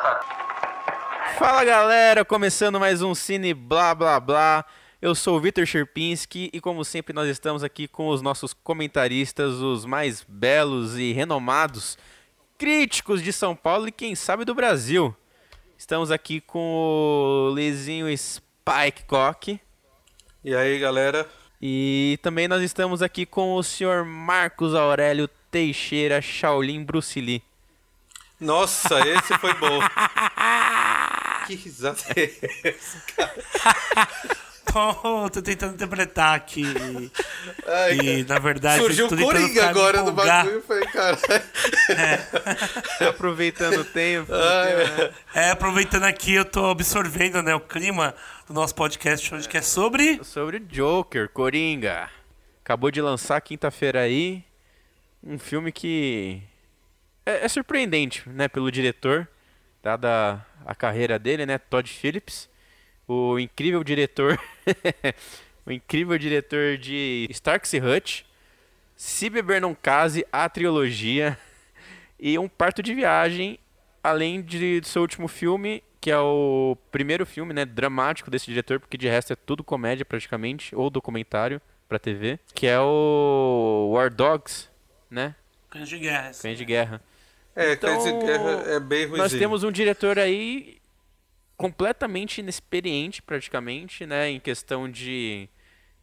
engraçado. Fala galera, começando mais um Cine Blá Blá Blá. Eu sou o Vitor Sherpinski e, como sempre, nós estamos aqui com os nossos comentaristas, os mais belos e renomados críticos de São Paulo e, quem sabe, do Brasil. Estamos aqui com o Lizinho Spike Cock. E aí, galera? E também nós estamos aqui com o senhor Marcos Aurélio Teixeira Shaolin Bruce Lee. Nossa, esse foi bom. que risada é essa, cara? Pô, tô tentando interpretar aqui. Ai, e, na verdade, Surgiu o Coringa agora empolgar. bagulho. Foi, cara. Aproveitando o tempo. Ai, É, aproveitando aqui, eu tô absorvendo né, o clima do nosso podcast hoje, que é sobre. Sobre Joker, Coringa. Acabou de lançar quinta-feira aí um filme que é, é surpreendente, né, pelo diretor, dada a carreira dele, né, Todd Phillips, o incrível diretor, o incrível diretor de Starks e Hutch, Se Beber Não Case, a trilogia e um parto de viagem, além de do seu último filme, que é o primeiro filme, né, dramático desse diretor, porque de resto é tudo comédia praticamente, ou documentário pra TV, que é o War Dogs, né, Cães de guerra. Cães de Guerra. É, Então, quer dizer, é, é bem ruimzinho. Nós temos um diretor aí completamente inexperiente, praticamente, né, em questão de,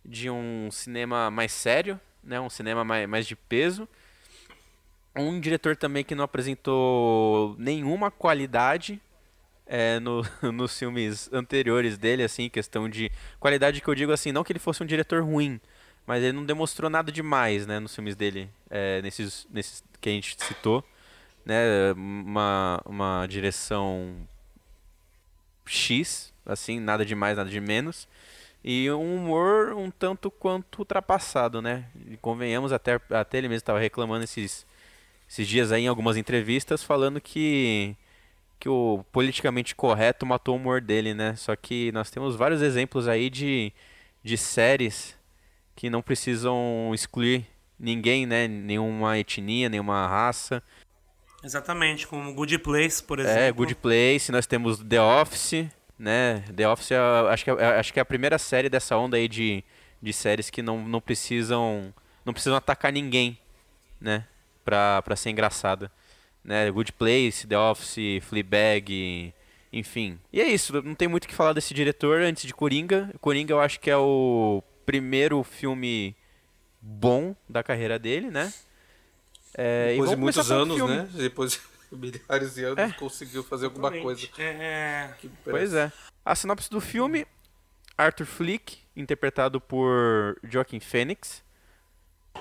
de um cinema mais sério, né, um cinema mais, mais de peso. Um diretor também que não apresentou nenhuma qualidade é, no, nos filmes anteriores dele, assim, questão de qualidade que eu digo assim, não que ele fosse um diretor ruim, mas ele não demonstrou nada demais, né, nos filmes dele, é, nesses, nesses que a gente citou, né, uma, uma direção X, assim, nada de mais, nada de menos. E um humor um tanto quanto ultrapassado, né? E convenhamos, até, até ele mesmo estava reclamando esses, esses dias aí em algumas entrevistas, falando que, que o politicamente correto matou o humor dele, né? Só que nós temos vários exemplos aí de, de séries que não precisam excluir ninguém, né? Nenhuma etnia, nenhuma raça. Exatamente, como Good Place, por exemplo. É, Good Place, nós temos The Office, né? The Office é, acho, que é, acho que é a primeira série dessa onda aí de, de séries que não, não precisam não precisam atacar ninguém, né? Pra, pra ser engraçada. Né? Good Place, The Office, Fleabag, enfim. E é isso, não tem muito o que falar desse diretor antes de Coringa. Coringa eu acho que é o primeiro filme bom da carreira dele, né? É, e Depois de muitos anos, né? Depois de milhares de anos, É. conseguiu fazer alguma coisa. É, que Pois é. A sinopse do filme: Arthur Flick, interpretado por Joaquin Phoenix,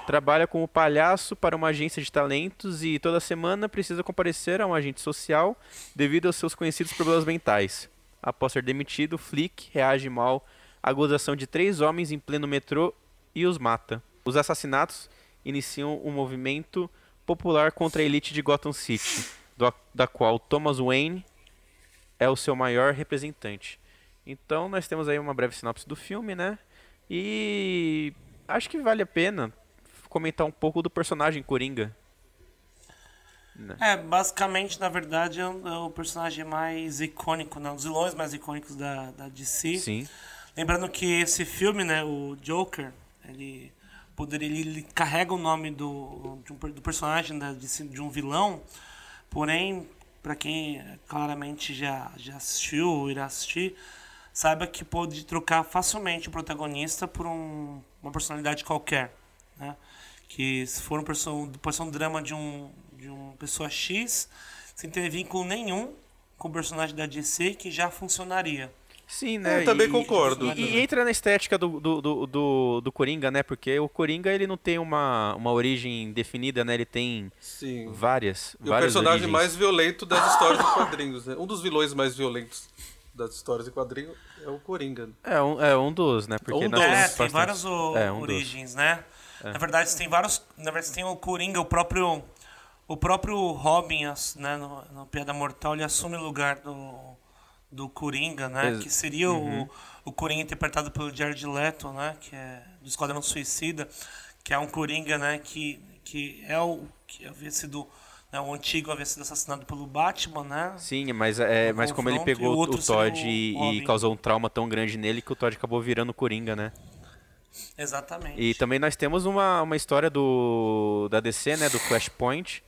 trabalha como palhaço para uma agência de talentos e toda semana precisa comparecer a um agente social devido aos seus conhecidos problemas mentais. Após ser demitido, Flick reage mal à acusação de três homens em pleno metrô e os mata. Os assassinatos iniciam um movimento popular contra a elite de Gotham City, do- da qual Thomas Wayne é o seu maior representante. Então nós temos aí uma breve sinopse do filme, né? E acho que vale a pena comentar um pouco do personagem Coringa. é, basicamente, na verdade, é o é o personagem mais icônico, né? um dos vilões mais icônicos da, da DC. Sim. Lembrando que esse filme, né, o Joker, ele poderia ele, ele carrega o nome do, de um do personagem da- de, de um vilão, porém, para quem eh, claramente já, já assistiu ou irá assistir, saiba que pode trocar facilmente o protagonista por um, uma personalidade qualquer, né? Que se for um, perso- pode ser um drama de um de uma pessoa X, sem ter vínculo nenhum com o personagem da DC, que já funcionaria. Sim, né? Eu também E- concordo. E, e entra na estética do, do, do, do, do Coringa, né? Porque o Coringa ele não tem uma, uma origem definida, né? Ele tem Sim. várias, E o várias personagem origens. mais violento das histórias de quadrinhos, né? Um dos vilões mais violentos das histórias de quadrinhos é o Coringa. É um, é um dos, né? Porque Um dos. É, tem várias o- É, um dos. origens, né? Na verdade, tem vários. Na verdade, tem o Coringa, o próprio. O próprio Robin, né, no, no Piada Mortal, ele assume o lugar do, do Coringa, né? Ex- Que seria Uhum. o, o Coringa interpretado pelo Jared Leto, né? Que é do Esquadrão Suicida, que é um Coringa, né? Que, que é o que havia sido né, o antigo havia sido assassinado pelo Batman, né? Sim, mas, é, mas como ele pegou o o, Todd e, e causou um trauma tão grande nele que o Todd acabou virando Coringa, né? Exatamente. E também nós temos uma, uma história do da DC, né, do Flashpoint,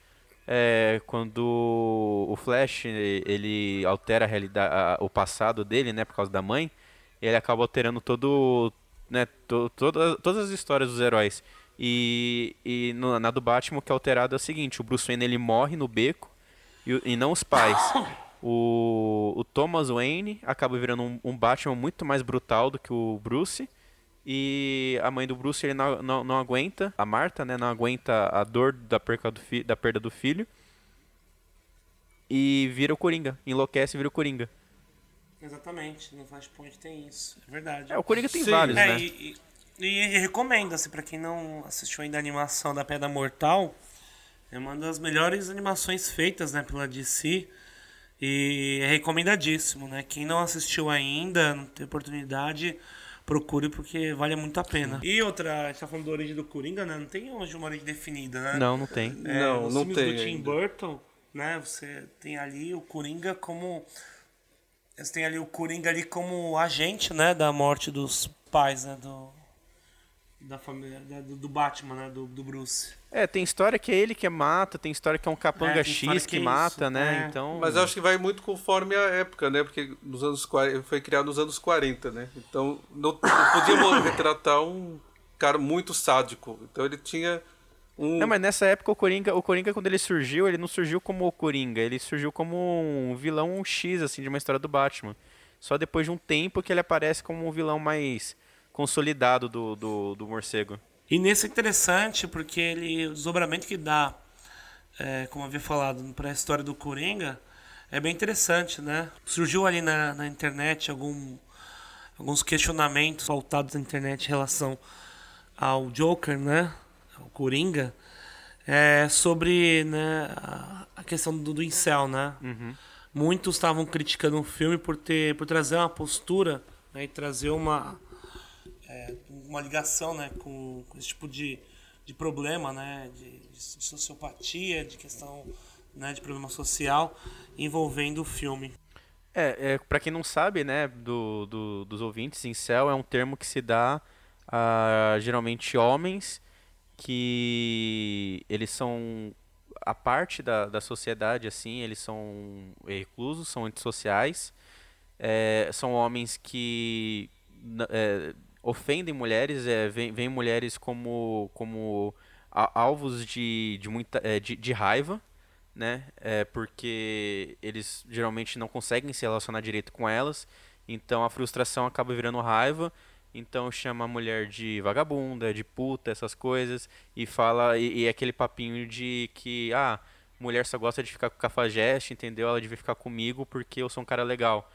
é, quando o Flash ele altera a realidade, a- o passado dele, né, por causa da mãe, ele acaba alterando todo, né, to, toda, todas as histórias dos heróis. E, e no- na do Batman o que é alterado é o seguinte, o Bruce Wayne ele morre no beco e, e não os pais. O, o Thomas Wayne acaba virando um, um Batman muito mais brutal do que o Bruce. E a mãe do Bruce ele não, não, não aguenta, a Marta, né, não aguenta a dor da perca do, fi, da perda do filho. E vira o Coringa, enlouquece e vira o Coringa. Exatamente, no Flashpoint tem isso, é verdade. É, o Coringa tem Sim. vários, É, né? e, e, e recomenda-se pra quem não assistiu ainda a animação da Pedra Mortal. É uma das melhores animações feitas, né, pela DC. E é recomendadíssimo, né? Quem não assistiu ainda, não tem oportunidade, procure porque vale muito a pena. E outra, a gente tá falando da origem do Coringa, né? Não tem hoje uma origem definida, né? Não, não tem. É, Não, nos não filmes tem do Tim ainda. Burton, né? Você tem ali o Coringa como você tem ali o Coringa ali como agente, né, da morte dos pais, né, do da família da- do, do Batman, né, do, do Bruce. É, tem história que é ele que mata, tem história que é um capanga É, X que que, é mata, isso, né? é. Então. Mas eu acho que vai muito conforme a época, né? Porque nos anos 40, foi criado nos anos 40, né? Então não, não podíamos retratar um cara muito sádico. Então ele tinha um. Não, mas nessa época o Coringa, o Coringa quando ele surgiu, ele não surgiu como o Coringa, ele surgiu como um vilão X assim de uma história do Batman. Só depois de um tempo que ele aparece como um vilão mais consolidado do, do, do morcego. E nesse é interessante porque ele o desdobramento que dá, é, como havia falado, para a história do Coringa é bem interessante, né? Surgiu ali na, na internet algum, alguns questionamentos voltados na internet em relação ao Joker, né? Ao Coringa, é, sobre né, a, a questão do, do incel, né? Muitos estavam criticando o filme por ter por trazer uma postura né, e trazer uma uma ligação né, com, com esse tipo de, de problema, né, de, de sociopatia, de questão né, de problema social envolvendo o filme. É, é para quem não sabe, né, do, do- dos ouvintes, incel é um termo que se dá a geralmente homens que eles são a parte da, da sociedade, assim, eles são reclusos, são antissociais, é, são homens que é, ofendem mulheres, é, veem mulheres como, como alvos de, de, muita, é, de, de raiva, né? É porque eles geralmente não conseguem se relacionar direito com elas, então a frustração acaba virando raiva, então chama a mulher de vagabunda, de puta, essas coisas, e fala, e, e é aquele papinho de que, ah, mulher só gosta de ficar com cafajeste, entendeu? Ela devia ficar comigo porque eu sou um cara legal.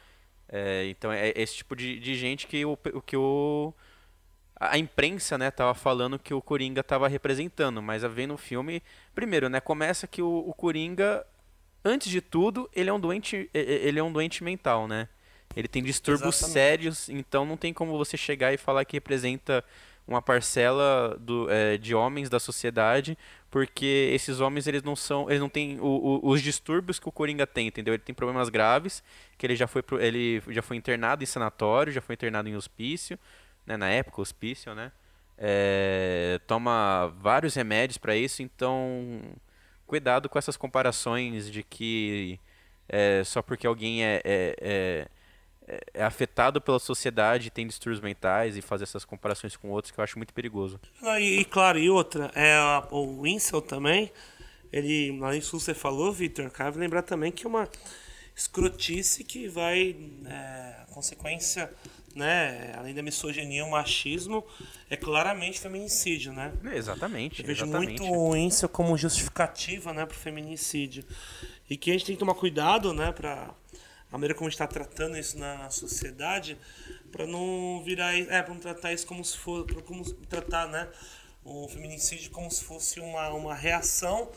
É, então é esse tipo de, de gente que o, que o a imprensa, né, tava falando que o Coringa tava representando, mas a ver no filme, primeiro, né, começa que o, o Coringa, antes de tudo, ele é um doente, ele é um doente mental, né? Ele tem distúrbios Exatamente. sérios, então não tem como você chegar e falar que representa uma parcela do, é, de homens da sociedade, porque esses homens eles não são, eles não têm o- o- os distúrbios que o Coringa tem, entendeu? Ele tem problemas graves, que ele já foi ele já foi internado em sanatório, já foi internado em hospício, né, na época hospício, né? É, toma vários remédios para isso, então cuidado com essas comparações de que é, só porque alguém é, é, é- é afetado pela sociedade, tem distúrbios mentais e fazer essas comparações com outros que eu acho muito perigoso. Ah, E, e, claro, e outra, é a- o Winsel também, ele, além disso que você falou, Victor, cabe lembrar também que é uma escrotice que vai, é, consequência, né, além da misoginia, o machismo, é claramente feminicídio, né? Exatamente, Eu vejo exatamente. muito o incel como justificativa, né, pro feminicídio. E que a gente tem que tomar cuidado, né, pra a maneira como a gente está tratando isso na sociedade, para não virar, é, para não tratar isso como se pra como tratar, né, o feminicídio como se fosse uma, uma reação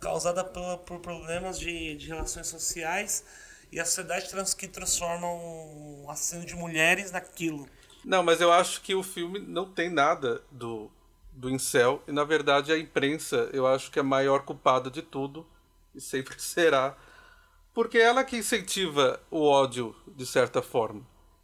causada pela, por problemas de, de relações sociais e a sociedade trans, que transforma um assassino de mulheres naquilo. Não, mas eu acho que o filme não tem nada do, do incel. E na verdade a imprensa, eu acho que é a maior culpada de tudo. e sempre será, porque ela que incentiva o ódio de certa forma.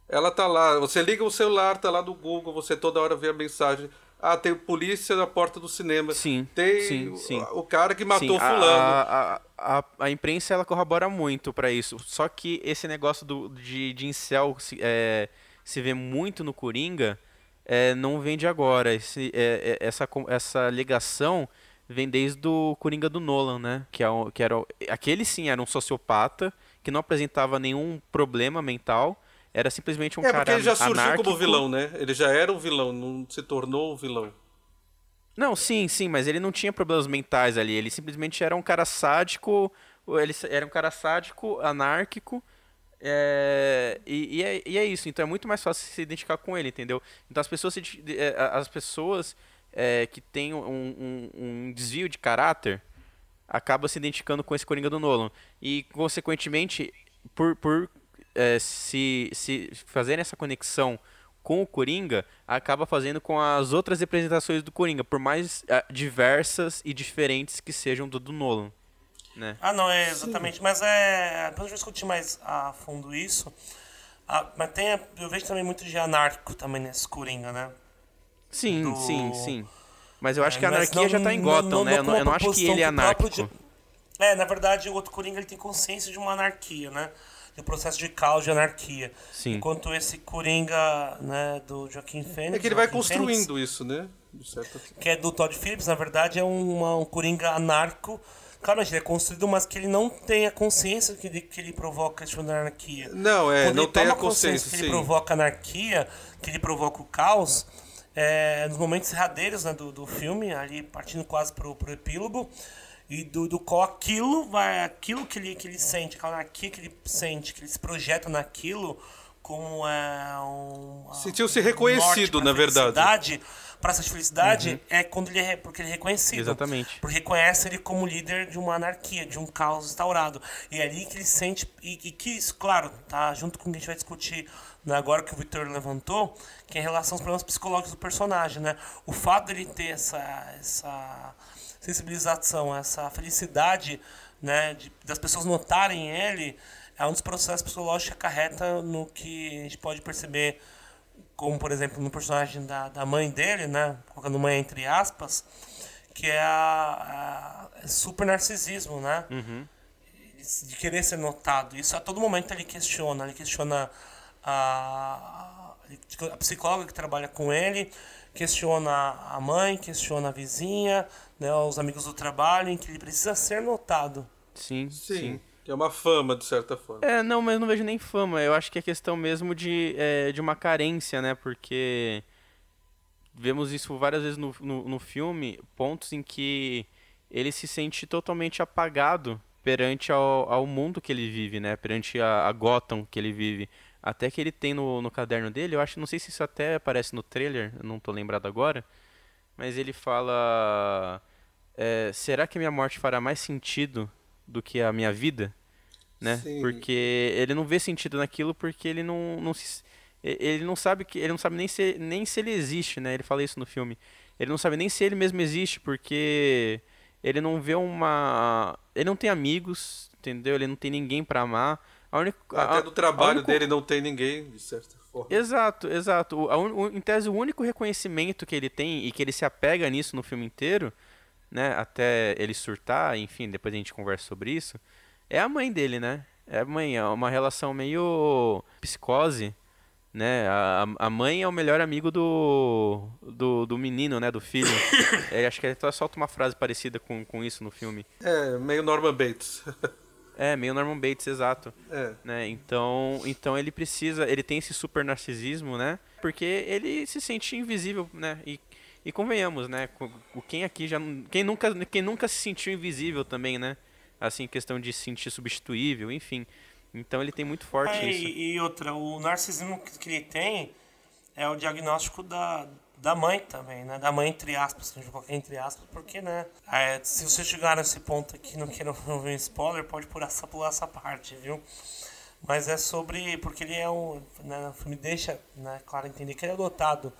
Ela tá lá, você liga o celular, tá lá no Google, você toda hora vê a mensagem. Ah, tem polícia na porta do cinema. Sim. Tem sim, o, sim. o cara que matou Sim, a- fulano. A, a, a, a imprensa ela corrobora muito pra isso. Só que esse negócio do, de, de incel se, é, se vê muito no Coringa é, não vem de agora. Esse, é, é, essa, essa ligação vem desde o Coringa do Nolan, né? Que, é o, que era, o- aquele sim era um sociopata que não apresentava nenhum problema mental. Era simplesmente um é, cara porque ele já surgiu anárquico. como vilão, né? Ele já era um vilão, não se tornou um vilão. Não, sim, sim, mas ele não tinha problemas mentais ali. Ele simplesmente era um cara sádico. Ele era um cara sádico, anárquico. é, e, e é, e é isso. Então é muito mais fácil se identificar com ele, entendeu? Então as pessoas, se é, as pessoas é, que têm um, um- um desvio de caráter acabam se identificando com esse Coringa do Nolan. E, consequentemente, por, por é, se, se fazerem essa conexão com o Coringa, acaba fazendo com as outras representações do Coringa, por mais ah, diversas e diferentes que sejam do, do Nolan. Né? Ah, não, é exatamente. Mas é. Depois a gente vai discutir mais a fundo isso. Ah, mas tem. Eu vejo também muito de anárquico também nesse Coringa, né? Sim, Do- sim, sim. Mas eu acho que a anarquia não- já tá em não- Gotham, não- né? não Eu não, com eu não uma acho que ele é anárquico. de- É, na verdade, o outro Coringa ele tem consciência de uma anarquia, né? De um processo de caos, de anarquia. Sim. Enquanto esse Coringa, né, do Joaquim Fênix... É que ele vai construindo isso, né? Forma. que é do Todd Phillips, na verdade, é um, um Coringa anarco. Claramente, ele é construído, mas que ele não tem a consciência que ele, que ele provoca esse tipo anarquia. Não, é, Quando não ele tem toma a consciência, que sim. ele provoca anarquia, que ele provoca o caos, é, nos momentos derradeiros né, do, do filme, ali partindo quase pro, pro epílogo, e do, do qual aquilo vai, aquilo que ele, que ele sente, aquela anarquia que ele sente, que ele se projeta naquilo como é um. Sentiu-se reconhecido, na verdade. Pra essa felicidade é quando ele é, porque ele é reconhecido. Exatamente. Porque reconhece ele como líder de uma anarquia, de um caos instaurado. E é ali que ele sente. E, e que isso, claro, tá junto com o que a gente vai discutir agora que o Victor levantou, que é em relação aos problemas psicológicos do personagem, né? O fato dele ter essa, essa sensibilização, essa felicidade, né, de, das pessoas notarem ele, é um dos processos psicológicos que acarreta no que a gente pode perceber como por exemplo no personagem da, da mãe dele, né, colocando mãe entre aspas, que é a, a super narcisismo, né, de querer ser notado. Isso a todo momento ele questiona, ele questiona a, a psicóloga que trabalha com ele, questiona a mãe, questiona a vizinha, né, os amigos do trabalho, em que ele precisa ser notado. Sim, Sim, sim. que é uma fama, de certa forma. É, não, mas eu não vejo nem fama. Eu acho que é questão mesmo de, é, de uma carência, né? Porque vemos isso várias vezes no, no, no filme, pontos em que ele se sente totalmente apagado perante ao, ao mundo que ele vive, né? Perante a, a Gotham que ele vive. Até que ele tem no, no caderno dele, eu acho, não sei se isso até aparece no trailer, não tô lembrado agora, mas ele fala: é, será que a minha morte fará mais sentido do que a minha vida? Né? Sim. Porque ele não vê sentido naquilo porque ele não, não se, ele não sabe que ele não sabe nem se, nem se ele existe, né? Ele fala isso no filme. Ele não sabe nem se ele mesmo existe porque ele não vê uma ele não tem amigos, entendeu? Ele não tem ninguém pra amar. Única, Até a- do trabalho único- dele não tem ninguém, de certa forma. Exato, exato. O, a un- o- em tese, o único reconhecimento que ele tem e que ele se apega nisso no filme inteiro, né, até ele surtar, enfim, depois a gente conversa sobre isso, é a mãe dele, né? É a mãe, é uma relação meio psicose, né? A, a mãe é o melhor amigo do, do, do menino, né, do filho. É, acho que ele até solta uma frase parecida com, com isso no filme. É, meio Norman Bates. É, meio Norman Bates, exato é. né? Então, então ele precisa, ele tem esse super narcisismo, né? Porque ele se sente invisível, né? E, e convenhamos, né? Quem aqui já, quem nunca, quem nunca se sentiu invisível também, né? Assim, questão de se sentir substituível, enfim. Então ele tem muito forte Ah, isso. e, e outra, o narcisismo que, que ele tem é o diagnóstico da, da mãe também, né? Da mãe, entre aspas, que a gente vai colocar entre aspas, porque, né? é, se você chegar nesse ponto aqui não queira ouvir um spoiler, pode pular essa, pular essa parte, viu? Mas é sobre. Porque ele é um. Né, o filme deixa, né, claro, entender que ele é adotado.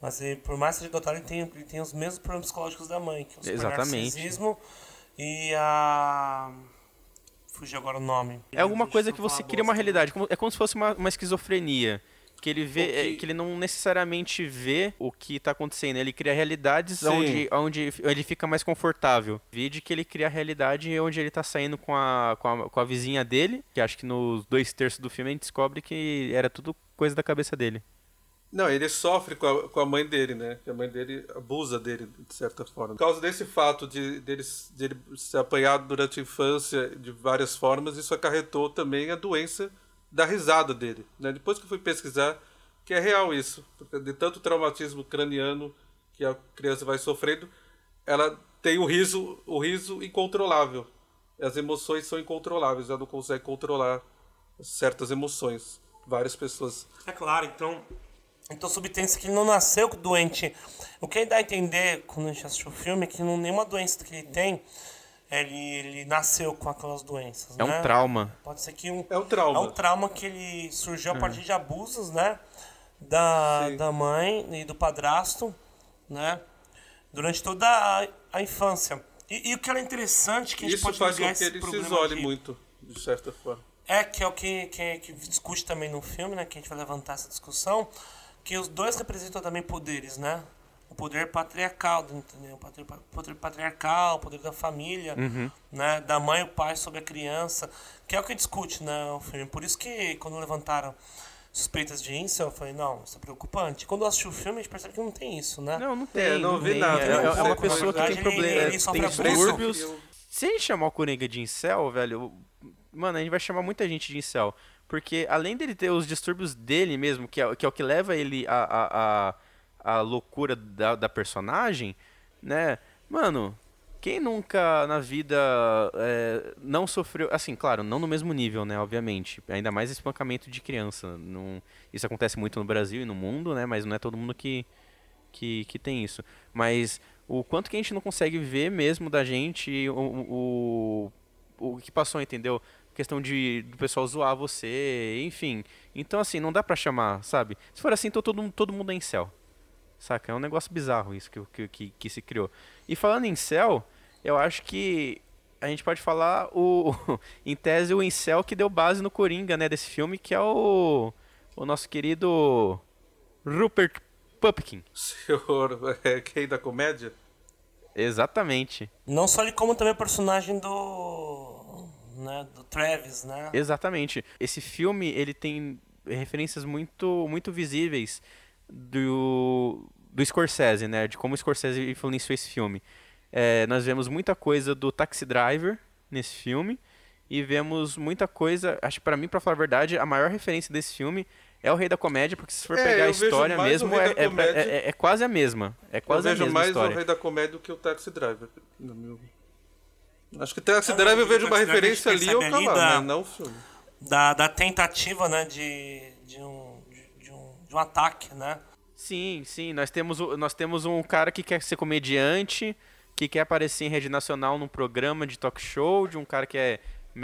Mas ele, por mais que seja adotado, ele tem, ele tem os mesmos problemas psicológicos da mãe, que é o narcisismo E a. Fugiu agora o nome. É alguma coisa que você cria uma realidade. como- É como se fosse uma, uma esquizofrenia. Que ele vê. O que- é, que ele não necessariamente vê o que tá acontecendo. Ele cria realidades Sim. onde, onde ele fica mais confortável. Vide que ele cria a realidade onde ele tá saindo com a, com a, com a vizinha dele. Que acho que nos dois terços do filme a gente descobre que era tudo coisa da cabeça dele. Não, ele sofre com a, com a mãe dele, né? Que a mãe dele abusa dele, de certa forma. Por causa desse fato de dele, dele ser apanhado durante a infância de várias formas, isso acarretou também a doença da risada dele. Né? Depois que eu fui pesquisar, que é real isso. Porque de tanto traumatismo craniano que a criança vai sofrendo, ela tem o riso, o riso incontrolável. As emoções são incontroláveis, ela não consegue controlar certas emoções. Várias pessoas É claro, então. Então subtende-se que ele não nasceu doente. O que dá a entender quando a gente assistiu o filme é que não, nenhuma doença que ele tem, ele, ele nasceu com aquelas doenças. É né? um trauma. Pode ser que um, É um trauma. É um trauma que ele surgiu a partir de abusos, né? Da, Sim. da mãe e do padrasto, né? Durante toda a, a infância. E, e o que era interessante que a gente Isso pode faz com que ele se isole de- muito, de certa forma. é, que é o que, que, que discute também no filme, né? Que a gente vai levantar essa discussão. Que os dois representam também poderes, né? O poder patriarcal, entendeu? O poder, poder patriarcal, o poder da família, né? Da mãe e o pai sobre a criança. Que é o que discute, né? O filme. Por isso que quando levantaram suspeitas de incel, eu falei, não, isso é preocupante. Quando eu assisti o filme, a gente percebe que não tem isso, né? Não, não tem. É, não vi nada. É, é uma na pessoa que tem ele- problema. ele sofre tem distúrbios. Se a gente chamar o Coringa de incel, velho, mano, a gente vai chamar muita gente de incel. Porque além dele ter os distúrbios dele mesmo, que é, que é o que leva ele à a, a, a, loucura da, da personagem, né? Mano, quem nunca na vida é, não sofreu. Assim, claro, não no mesmo nível, né? Obviamente. Ainda mais espancamento de criança. Não, isso acontece muito no Brasil e no mundo, né? Mas não é todo mundo que, que, que tem isso. Mas o quanto que a gente não consegue ver mesmo da gente o, o, o que passou, entendeu? Questão de do pessoal zoar você, enfim. Então, assim, não dá pra chamar, sabe? Se for assim, todo, todo mundo é em céu. Saca? É um negócio bizarro isso que, que, que, que se criou. E falando em céu, eu acho que a gente pode falar o em tese o incel que deu base no Coringa, né, desse filme, que é o o nosso querido Rupert Pupkin. Senhor, é, rei da comédia? Exatamente. Não só ele, como também o personagem do. Né, do Travis, né? Exatamente. Esse filme, ele tem referências muito muito visíveis do do Scorsese, né, de como o Scorsese influenciou esse filme. É, nós vemos muita coisa do Taxi Driver nesse filme e vemos muita coisa, acho que pra mim, pra falar a verdade, a maior referência desse filme é o Rei da Comédia, porque se for É, pegar a eu vejo história o mesmo, é, é- Comédia. é- é- é quase a mesma. É Eu quase a vejo mesma mais história. o rei da comédia do que o Taxi Driver. no meu- Acho que Taxi Não, Driver eu vejo uma Taxi a referência ali ali cavalo, da- mas não o filme. Da, da tentativa, né, de, de, um, de, um, ataque, né? Sim, sim. Nós temos, nós temos um cara que quer ser comediante, que quer aparecer em rede nacional num programa de talk show, de um cara que é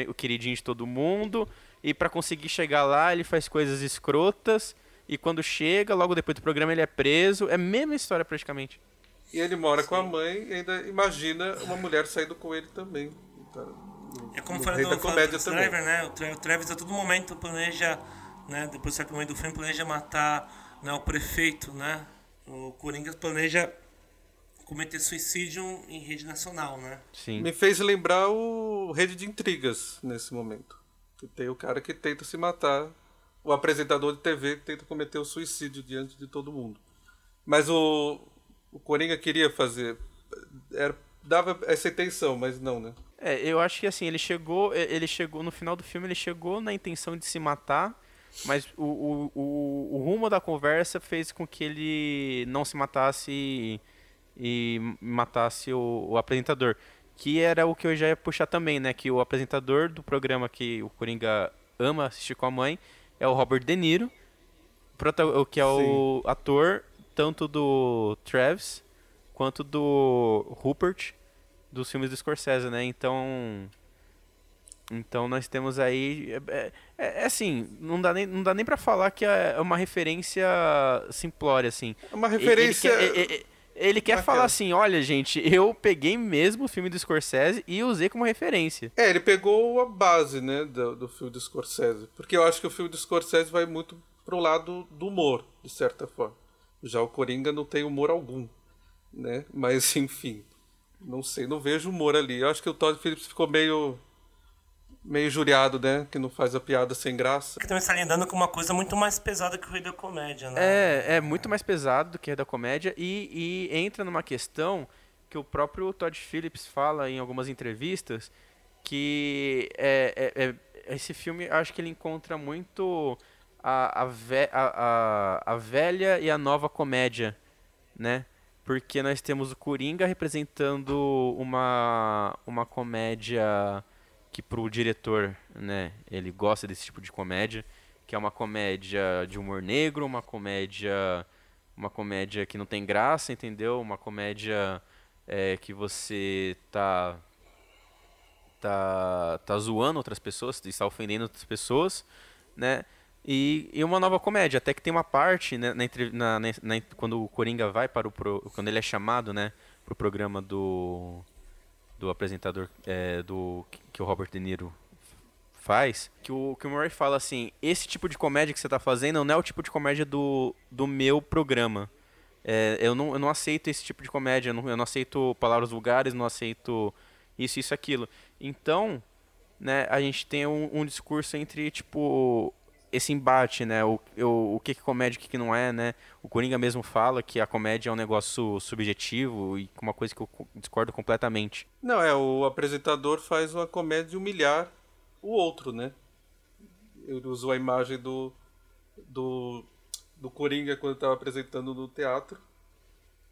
o queridinho de todo mundo. E pra conseguir chegar lá, ele faz coisas escrotas. E quando chega, logo depois do programa, ele é preso. É a mesma história praticamente. E ele mora com a mãe e ainda imagina uma mulher saindo com ele também. Então, É como no falei do, do também. Trevor, né? O Travis a todo momento planeja, né? Depois do certo momento do filme, planeja matar né, o prefeito, né? O Coringa planeja cometer suicídio em rede nacional, né? Sim. Me fez lembrar o Rede de Intrigas nesse momento. Que tem o cara que tenta se matar, o apresentador de TV que tenta cometer o suicídio diante de todo mundo. Mas o, o Coringa queria fazer. Era, dava essa intenção, mas não, né? É, eu acho que assim, ele chegou, ele chegou no final do filme, ele chegou na intenção de se matar, mas o, o, o, o rumo da conversa fez com que ele não se matasse e, e matasse o, o apresentador. Que era o que eu já ia puxar também, né? Que o apresentador do programa que o Coringa ama assistir com a mãe é o Robert De Niro, que é o ator tanto do Travis quanto do Rupert dos filmes do Scorsese, né? Então, então nós temos aí, é, é- é assim, não dá nem não dá nem para falar que é uma referência simplória assim. É uma Ele- referência. Ele, quer, é- é- Ele quer falar assim, olha, gente, eu peguei mesmo o filme do Scorsese e usei como referência. É, ele pegou a base, né, do, do filme do Scorsese. Porque eu acho que o filme do Scorsese vai muito pro lado do humor, de certa forma. Já o Coringa não tem humor algum, né? Mas, enfim, não sei, não vejo humor ali. Eu acho que o Todd Phillips ficou meio meio juriado, né? Que não faz a piada sem graça. Que também está lidando com uma coisa muito mais pesada que o Rei da Comédia, né? É, é muito mais pesado do que a da comédia e, e entra numa questão que o próprio Todd Phillips fala em algumas entrevistas que é, é- é- esse filme acho que ele encontra muito a, a, ve- a- a- a velha e a nova comédia, né? Porque nós temos o Coringa representando uma, uma comédia que pro diretor, né, ele gosta desse tipo de comédia, que é uma comédia de humor negro, uma comédia uma comédia que não tem graça, entendeu? Uma comédia é, que você tá tá tá zoando outras pessoas, está ofendendo outras pessoas, né? E, e uma nova comédia, até que tem uma parte né, na, na- na- quando o Coringa vai para o pro, quando ele é chamado, né, pro programa do do apresentador é, do que- o Robert De Niro faz, que o, que o Murray fala assim, esse tipo de comédia que você tá fazendo não é o tipo de comédia do, do meu programa. É, eu, não, eu não aceito esse tipo de comédia, eu não, eu não aceito palavras vulgares, não aceito isso, isso, aquilo. Então, né, a gente tem um, um discurso entre, tipo, esse embate, né, o, o, o que que é comédia e o que que não é, né. O Coringa mesmo fala que a comédia é um negócio subjetivo e uma coisa que eu co- discordo completamente. Não, é, o apresentador faz uma comédia de humilhar o outro, né? Ele usou a imagem do, do, do Coringa quando estava apresentando no teatro.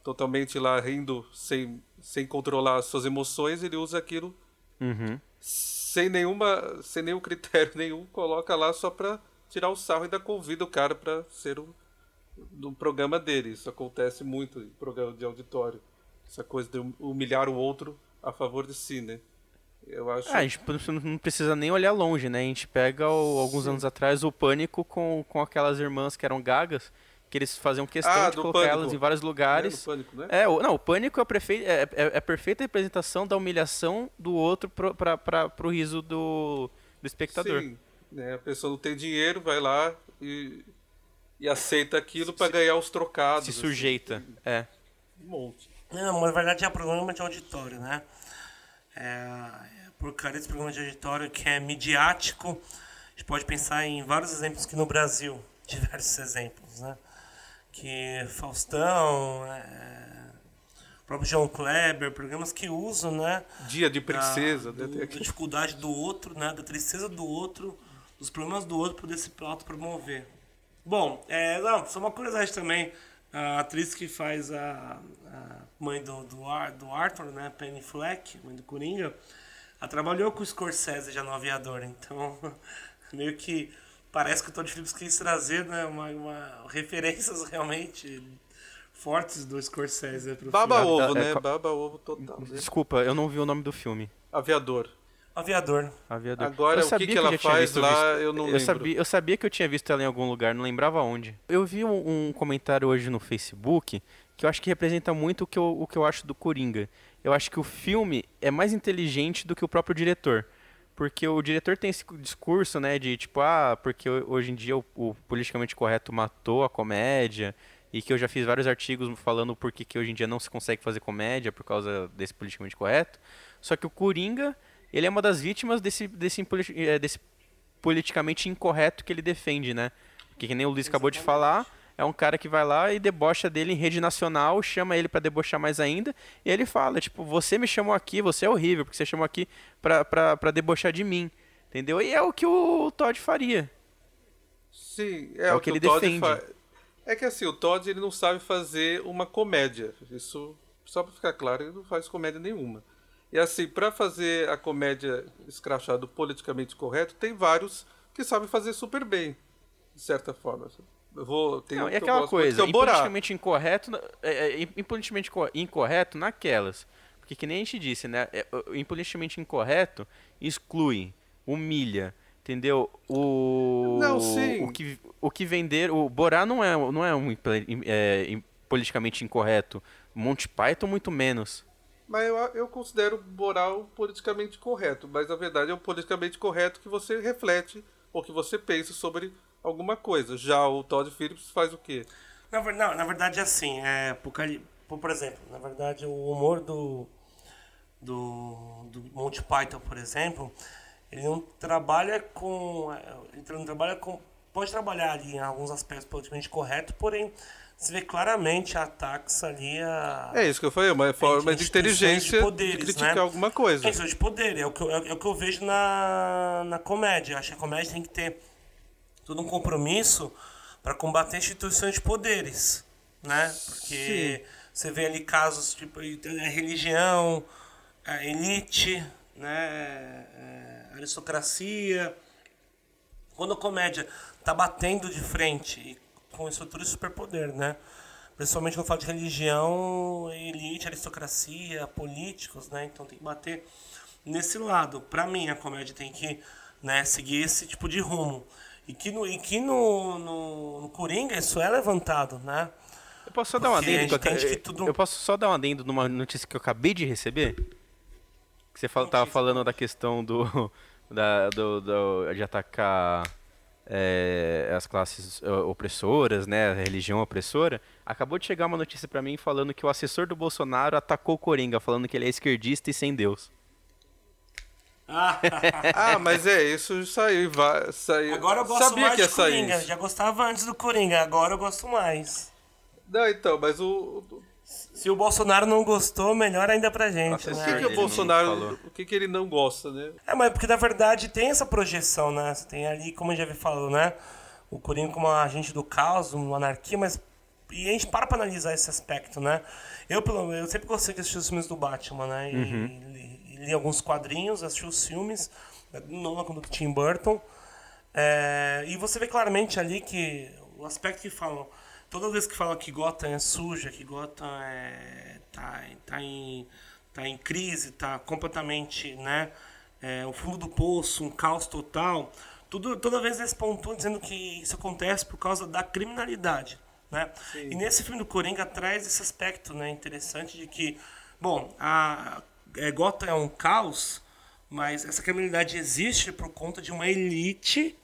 Totalmente lá rindo, sem, sem controlar as suas emoções, ele usa aquilo Uhum. sem nenhuma sem nenhum critério nenhum, coloca lá só pra tirar o sarro e ainda convida o cara pra ser um no programa dele. Isso acontece muito em programa de auditório. Essa coisa de humilhar o outro a favor de si, né? Eu acho. Ah, a gente não- precisa nem olhar longe, né? A gente pega o- alguns Sim. anos atrás o Pânico com, com aquelas irmãs que eram gagas, que eles faziam questão Ah, de colocar Pânico. elas em vários né, lugares. no pânico, né? É, o, não, o Pânico é, o prefe- é, é- é a perfeita representação da humilhação do outro pra, pro riso do, do espectador. Sim, né? A pessoa não tem dinheiro, vai lá e, e aceita aquilo pra ganhar os trocados. Se assim. sujeita. É. Um monte. Não, mas na verdade é programa de auditório, né? É, é porcaria desse programa de auditório que é midiático. A gente pode pensar em vários exemplos aqui no Brasil, diversos exemplos, né? Que Faustão, é, o próprio João Kleber, programas que usam, né? Dia de da- princesa, né? do- Tem da dificuldade do outro, né? Da tristeza do outro, dos problemas do outro poder se auto-promover. Bom, é, não, só uma curiosidade também. A atriz que faz a, a mãe do, do, Ar- do Arthur, né? Penny Fleck, mãe do Coringa, ela trabalhou com o Scorsese já no Aviador, então meio que parece que o Todd Phillips quis trazer né, uma, uma referências realmente fortes do Scorsese pro Baba filme. ovo, É, né? co- Baba ovo total. Né? Desculpa, eu não vi o nome do filme. Aviador. Aviador. Aviador. Agora, Eu o sabia que, que ela eu já tinha faz visto- lá, visto- eu não eu lembro. sabia, eu sabia que eu tinha visto ela em algum lugar, não lembrava onde. Eu vi um, um comentário hoje no Facebook que eu acho que representa muito o que eu, o que eu acho do Coringa. Eu acho que o filme é mais inteligente do que o próprio diretor. Porque o diretor tem esse discurso, né, de tipo, ah, porque ho- hoje em dia o, o politicamente correto matou a comédia, e que eu já fiz vários artigos falando por que que hoje em dia não se consegue fazer comédia por causa desse politicamente correto. Só que o Coringa, ele é uma das vítimas desse, desse, eh, desse politicamente incorreto que ele defende, né? Porque que nem o Luiz acabou de falar, é um cara que vai lá e debocha dele em rede nacional, chama ele pra debochar mais ainda, e ele fala, tipo, você me chamou aqui, você é horrível, porque você chamou aqui pra, pra, pra debochar de mim. Entendeu? E é o que o Todd faria. Sim, é, É o o que que, ele defende. fa- É que assim, o Todd ele não sabe fazer uma comédia. Isso, só pra ficar claro, ele não faz comédia nenhuma. E assim, pra fazer a comédia escrachado politicamente correto, tem vários que sabem fazer super bem, de certa forma. Eu vou, tem Não, um eu aquela muito, coisa, é impoliticamente incorreto, é, é, impoliticamente co- incorreto naquelas. Porque que nem a gente disse, né? é, o impoliticamente incorreto exclui, humilha, entendeu? O Não, sim. o que o que vender, o Borá não é não é um é, politicamente incorreto Monty Python, muito menos. Mas eu, eu considero moral politicamente correto. Mas na verdade é o politicamente correto que você reflete ou que você pensa sobre alguma coisa. Já o Todd Phillips faz o quê? Na, não, na verdade, assim, é, por, por exemplo, na verdade, o humor do, do, do Monty Python, por exemplo, ele não trabalha com. é, Ele não trabalha com. Pode trabalhar ali em alguns aspectos politicamente corretos, porém, se vê claramente ataques ali a. É isso que eu falei, uma forma de inteligência de poderes, de criticar né? alguma coisa. É isso de poder, é o que eu, é o que eu vejo na, na comédia. Eu acho que a comédia tem que ter todo um compromisso para combater instituições de poderes, né? Porque você vê ali casos tipo a religião, a elite, né? É, aristocracia. Quando a comédia tá batendo de frente com estrutura de superpoder, né? Principalmente quando fala de religião, elite, aristocracia, políticos, né? Então tem que bater nesse lado. Pra mim, a comédia tem que né, seguir esse tipo de rumo. E que no, e que no, no, no Coringa isso é levantado, né? Eu posso só dar um Porque adendo? eu tudo- Eu posso só dar um adendo numa notícia que eu acabei de receber? Que você fala, tava falando da questão do, da, do, do- de atacar é, as classes é, opressoras, né, a religião opressora. Acabou de chegar uma notícia pra mim falando que o assessor do Bolsonaro atacou o Coringa, falando que ele é esquerdista e sem Deus. Ah, mas é, isso saiu, e vai- saiu. agora eu gosto Sabia mais que ia sair Coringa. Já gostava antes do Coringa, agora eu gosto mais. Não, então, mas o. o- Se o Bolsonaro não gostou, melhor ainda pra gente, o Assessor que, né? que o Bolsonaro. O que, que ele não gosta, né? É, mas porque na verdade tem essa projeção, né? Você tem ali, como a gente já falou, né? O Coringa como agente do caos, uma anarquia, mas. E a gente para pra analisar esse aspecto, né? Eu, pelo eu sempre gostei de assistir os filmes do Batman, né? E, li, e li alguns quadrinhos, assisti os filmes, não do Tim Burton. É, e você vê claramente ali que o aspecto que falam. Toda vez que falam que Gotham é suja, que Gotham é, tá, tá, em, tá em crise, tá completamente, né? É, o fundo do poço, um caos total. Tudo, toda vez eles pontuam dizendo que isso acontece por causa da criminalidade, né? E nesse filme do Coringa traz esse aspecto, né, interessante de que, bom, a é, Gotham é um caos, mas essa criminalidade existe por conta de uma elite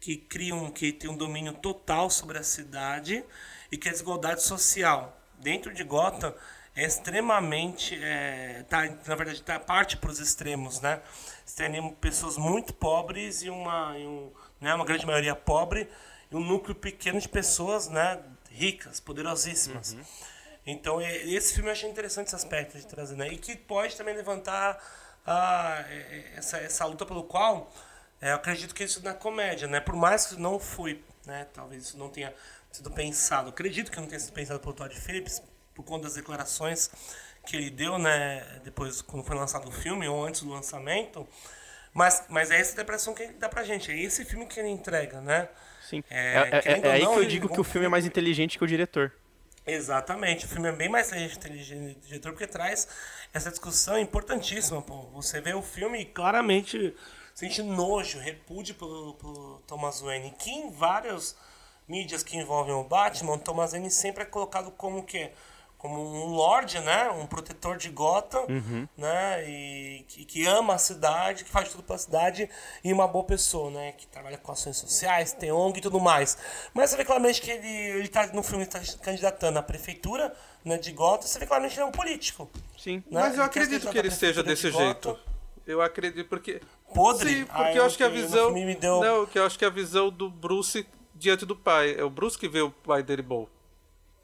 que cria um, que tem um domínio total sobre a cidade e que a desigualdade social dentro de Gotham é extremamente é, tá, na verdade tá parte para os extremos né? Você tem pessoas muito pobres e uma e um, né, uma grande maioria pobre e um núcleo pequeno de pessoas né ricas poderosíssimas. Então é- esse filme eu achei interessante esse aspecto de trazer né? E que pode também levantar a, é, essa, essa luta pelo qual é, eu acredito que isso na comédia, né? Por mais que não foi, né? Talvez isso não tenha sido pensado. Acredito que não tenha sido pensado pelo Todd Phillips por conta das declarações que ele deu, né? Depois, quando foi lançado o filme ou antes do lançamento. Mas, mas é essa interpretação que ele dá pra gente. É esse filme que ele entrega, né? Sim. É, É, é- é aí não, que eu digo que o filme é mais inteligente que o diretor. Exatamente, o filme é bem mais inteligente do diretor porque traz essa discussão importantíssima. Pô. Você vê o filme e claramente sente nojo, repúdio pelo, pelo Thomas Wayne, que em várias mídias que envolvem o Batman, o Thomas Wayne sempre é colocado como que como um lord, né, um protetor de Gotham, né, e que, que ama a cidade, que faz tudo pela cidade e uma boa pessoa, né, que trabalha com ações sociais, tem ONG e tudo mais. Mas você vê claramente que ele, ele tá no filme está candidatando à prefeitura, né, de Gotham, você vê claramente que ele é um político. Sim. né? Mas eu Ele acredito que ele seja desse de jeito. Eu acredito porque. Podre? Sim, porque Ah, eu acho que a visão. me deu- Não, que eu acho que a visão do Bruce diante do pai. É o Bruce que vê o pai dele bom.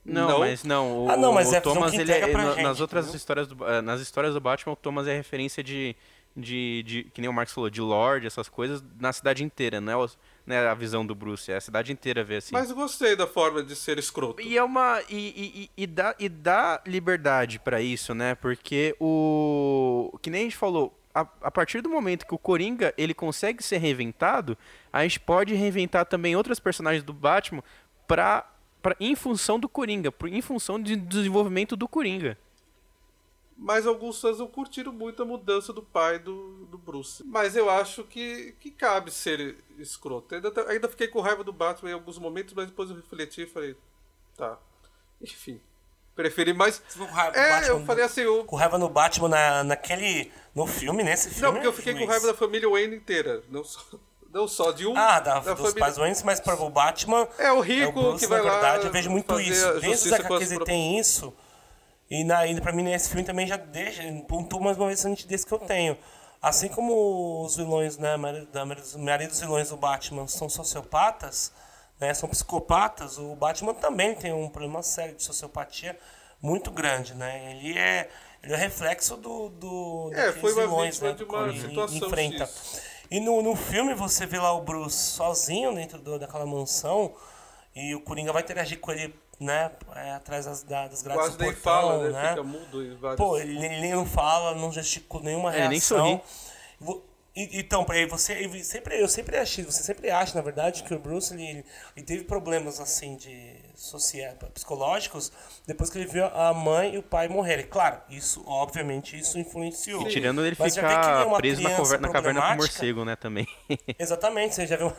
Não, Não? mas não. O, Ah, não, mas o é Thomas, que ele é, na- gente, nas outras entendeu? histórias do, eh, nas histórias do Batman, o Thomas é referência de, de, de que nem o Marcos falou, de Lorde, essas coisas na cidade inteira, não é, o- não é a visão do Bruce, é a cidade inteira ver assim. Mas eu gostei da forma de ser escroto. E é uma. E, e, e, e dá, e dá liberdade pra isso, né? Porque o. Que nem a gente falou, a, a partir do momento que o Coringa ele consegue ser reinventado, a gente pode reinventar também outros personagens do Batman pra, pra, em função do Coringa, em função de- desenvolvimento do Coringa. Mas alguns fãs não curtiram muito a mudança do pai do, do Bruce. Mas eu acho que, que cabe ser escroto. Ainda, tá- ainda fiquei com raiva do Batman em alguns momentos, mas depois eu refleti e falei, tá. Enfim. Preferi mais. Com raiva É, Batman eu falei assim, o... Com raiva no Batman na, naquele. No filme, nesse filme. Não, porque eu fiquei com raiva da família Wayne inteira. Não só, não só de um. Ah, da, da dos família. pais Wayne, mas para o Batman. É, o rico Bruce, que vai na lá verdade, eu vejo muito isso. a HQs ele pro- tem isso. E, na, e pra mim, nesse filme também já deixa, pontua mais uma vez essa nitidez que eu tenho. Assim como os vilões, né, a a maioria dos vilões do Batman são sociopatas, né, são psicopatas, o Batman também tem um problema sério de sociopatia muito grande, né? Ele é, ele é reflexo do, do É, foi uma vilões, né, de uma que ele situação enfrenta. E no, no filme você vê lá o Bruce sozinho dentro do- daquela mansão e o Coringa vai interagir com ele, né, é, atrás das, da- das grades Quase do nem portão, fala, né? né? Fica mudo vários. Pô, ele, ele nem não fala, não gesticula nenhuma É, nem reação. sorri. E- Então, você, ele sempre, eu sempre achei, você sempre acha, na verdade, que o Bruce ele, ele- ele teve problemas assim de social, psicológicos depois que ele viu a mãe e o pai morrerem. Claro, isso, obviamente, isso influenciou. E tirando ele Mas já vê que ele é ficar uma preso na, criança cover- na caverna com o morcego, né, também. Exatamente, você já viu.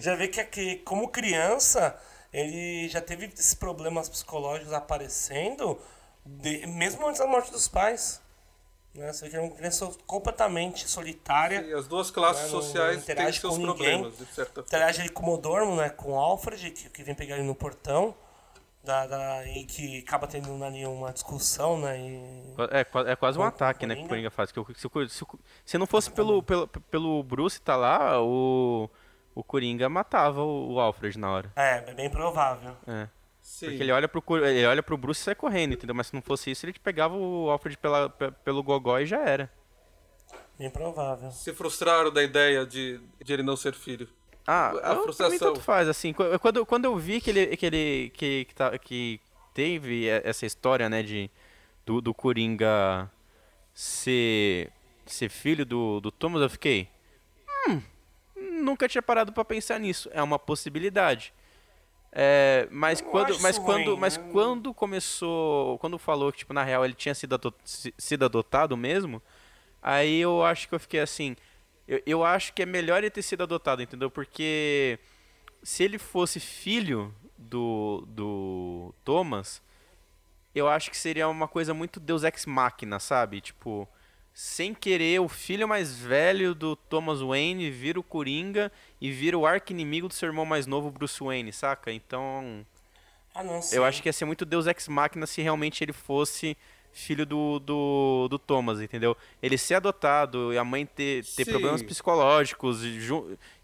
já vê que, que como criança ele já teve esses problemas psicológicos aparecendo de- mesmo antes da morte dos pais. Né? Você vê que é uma criança completamente solitária. E as duas classes Né, não- sociais não têm seus com ninguém. problemas, de certa forma. Interage ali com o Modormo, né? Com o Alfred, que, que vem pegar ele no portão. Da, da- e que acaba tendo ali uma discussão, né? E, É, é quase um Com- ataque, né, que Coringa. o Coringa faz. Que se, se, se não fosse pelo, pelo, pelo Bruce tá lá, o, o Coringa matava o, o Alfred na hora. é, é bem provável. É. Sim. Porque ele olha, pro, ele olha pro Bruce e sai correndo, entendeu? Mas se não fosse isso, ele pegava o Alfred pela, pe- pelo gogó e já era. Bem provável. Se frustraram da ideia de, de ele não ser filho. Ah, A eu- pra mim frustração. tanto faz, assim. Qu- Quando, quando eu vi que ele, que ele que, que, tá- que teve e- essa história, né, de, do, do Coringa ser, ser filho do, do Thomas, eu fiquei... Hum, nunca tinha parado pra pensar nisso. É uma possibilidade. É, mas quando, mas quando, ruim, mas né? quando começou, quando falou que tipo na real ele tinha sido, ado- si- sido adotado mesmo, aí eu acho que eu fiquei assim, eu, eu acho que é melhor ele ter sido adotado, entendeu? Porque se ele fosse filho do do Thomas, eu acho que seria uma coisa muito Deus ex machina, sabe? Tipo, sem querer, o filho mais velho do Thomas Wayne vira o Coringa e vira o arqui-inimigo do seu irmão mais novo, Bruce Wayne, saca? Então, Ah, não, eu acho que ia ser muito Deus ex machina se realmente ele fosse filho do, do, do Thomas, entendeu? Ele ser adotado e a mãe ter, ter Sim. problemas psicológicos e,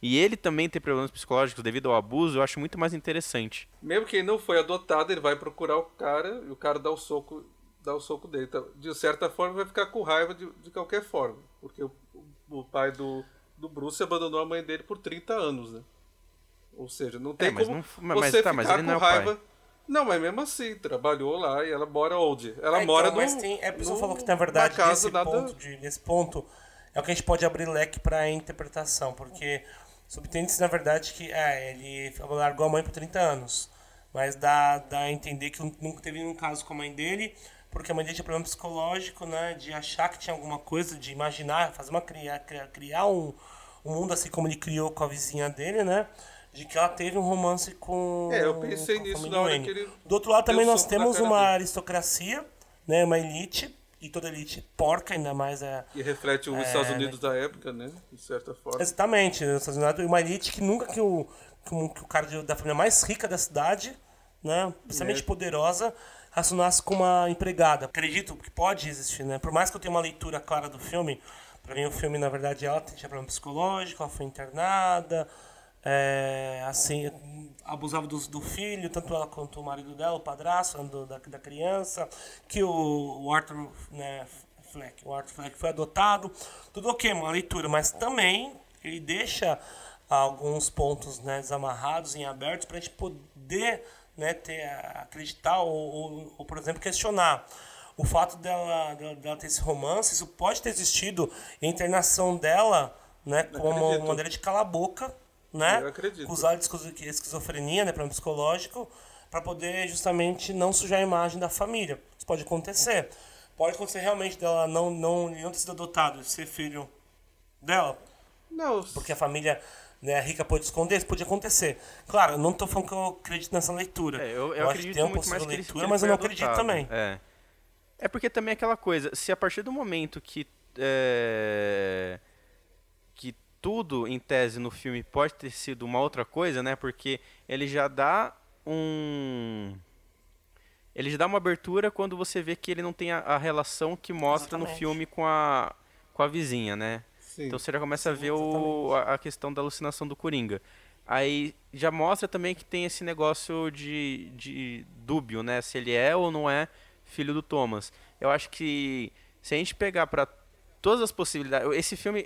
e ele também ter problemas psicológicos devido ao abuso, eu acho muito mais interessante. Mesmo que ele não foi adotado, ele vai procurar o cara e o cara dá o soco, dá o soco dele. Então, de certa forma, vai ficar com raiva de, de qualquer forma. Porque o, o pai do, do Bruce abandonou a mãe dele por 30 anos, né? Ou seja, não tem É, mas como não- mas- você tá, mas ficar ele com não é raiva. Não, mas mesmo assim, trabalhou lá e ela mora onde? Ela É, mora então, mas no, tem, é, a pessoa no- falou que na verdade na casa nesse, nada... ponto de, nesse ponto é o que a gente pode abrir leque para interpretação, porque subtende-se na verdade que é, ele largou a mãe por 30 anos, mas dá, dá a entender que nunca teve nenhum caso com a mãe dele, porque a mãe dele tinha problema psicológico, né, de achar que tinha alguma coisa, de imaginar, fazer uma criar, criar, criar um, um mundo assim como ele criou com a vizinha dele, né? De que ela teve um romance com. É, eu pensei nisso na hora que ele Do outro lado também nós temos uma dele. aristocracia, né, uma elite, e toda elite porca, ainda mais é. E reflete os É, Estados Unidos da época, né? De certa forma. Exatamente, né, Estados Unidos, uma elite que nunca que o, que o, que o cara da família mais rica da cidade, né, extremamente É. poderosa, racionasse com uma empregada. Acredito que pode existir, né? Por mais que eu tenha uma leitura clara do filme, pra mim o filme, na verdade, ela tinha problema psicológico, ela foi internada, é, assim, abusava do, do filho, tanto ela quanto o marido dela, o padrasto do, da, da criança, que o, o Arthur né, Fleck, o Arthur Fleck foi adotado, tudo ok, uma leitura, mas também ele deixa alguns pontos né, desamarrados, em abertos, para a gente poder né, ter, acreditar ou, ou, ou, por exemplo, questionar o fato dela, dela, ter esse romance, isso pode ter existido e a internação dela né, como acredito. maneira de calar a boca, né, Eu acredito. acusar de esquizo- esquizofrenia, né, problema psicológico, para poder justamente não sujar a imagem da família. Isso pode acontecer. Pode acontecer realmente dela não, não, não ter sido adotado, ser filho dela, Não, porque a família né, a Rica pôde esconder, isso podia acontecer. Claro, eu não tô falando que eu acredito nessa leitura. É, eu, eu acho que acredito tem uma muito mais que ele, leitura, que ele mas eu não acredito adotado. também. É. é porque também é aquela coisa, se a partir do momento que é, que tudo em tese no filme pode ter sido uma outra coisa, né? Porque ele já dá um ele já dá uma abertura quando você vê que ele não tem a, a relação que mostra no Exatamente. filme com a com a vizinha, né? Sim. Então você já começa a ver o, a, a questão da alucinação do Coringa. Aí já mostra também que tem esse negócio de, de dúbio, né? Se ele é ou não é filho do Thomas. Eu acho que se a gente pegar para todas as possibilidades, esse filme,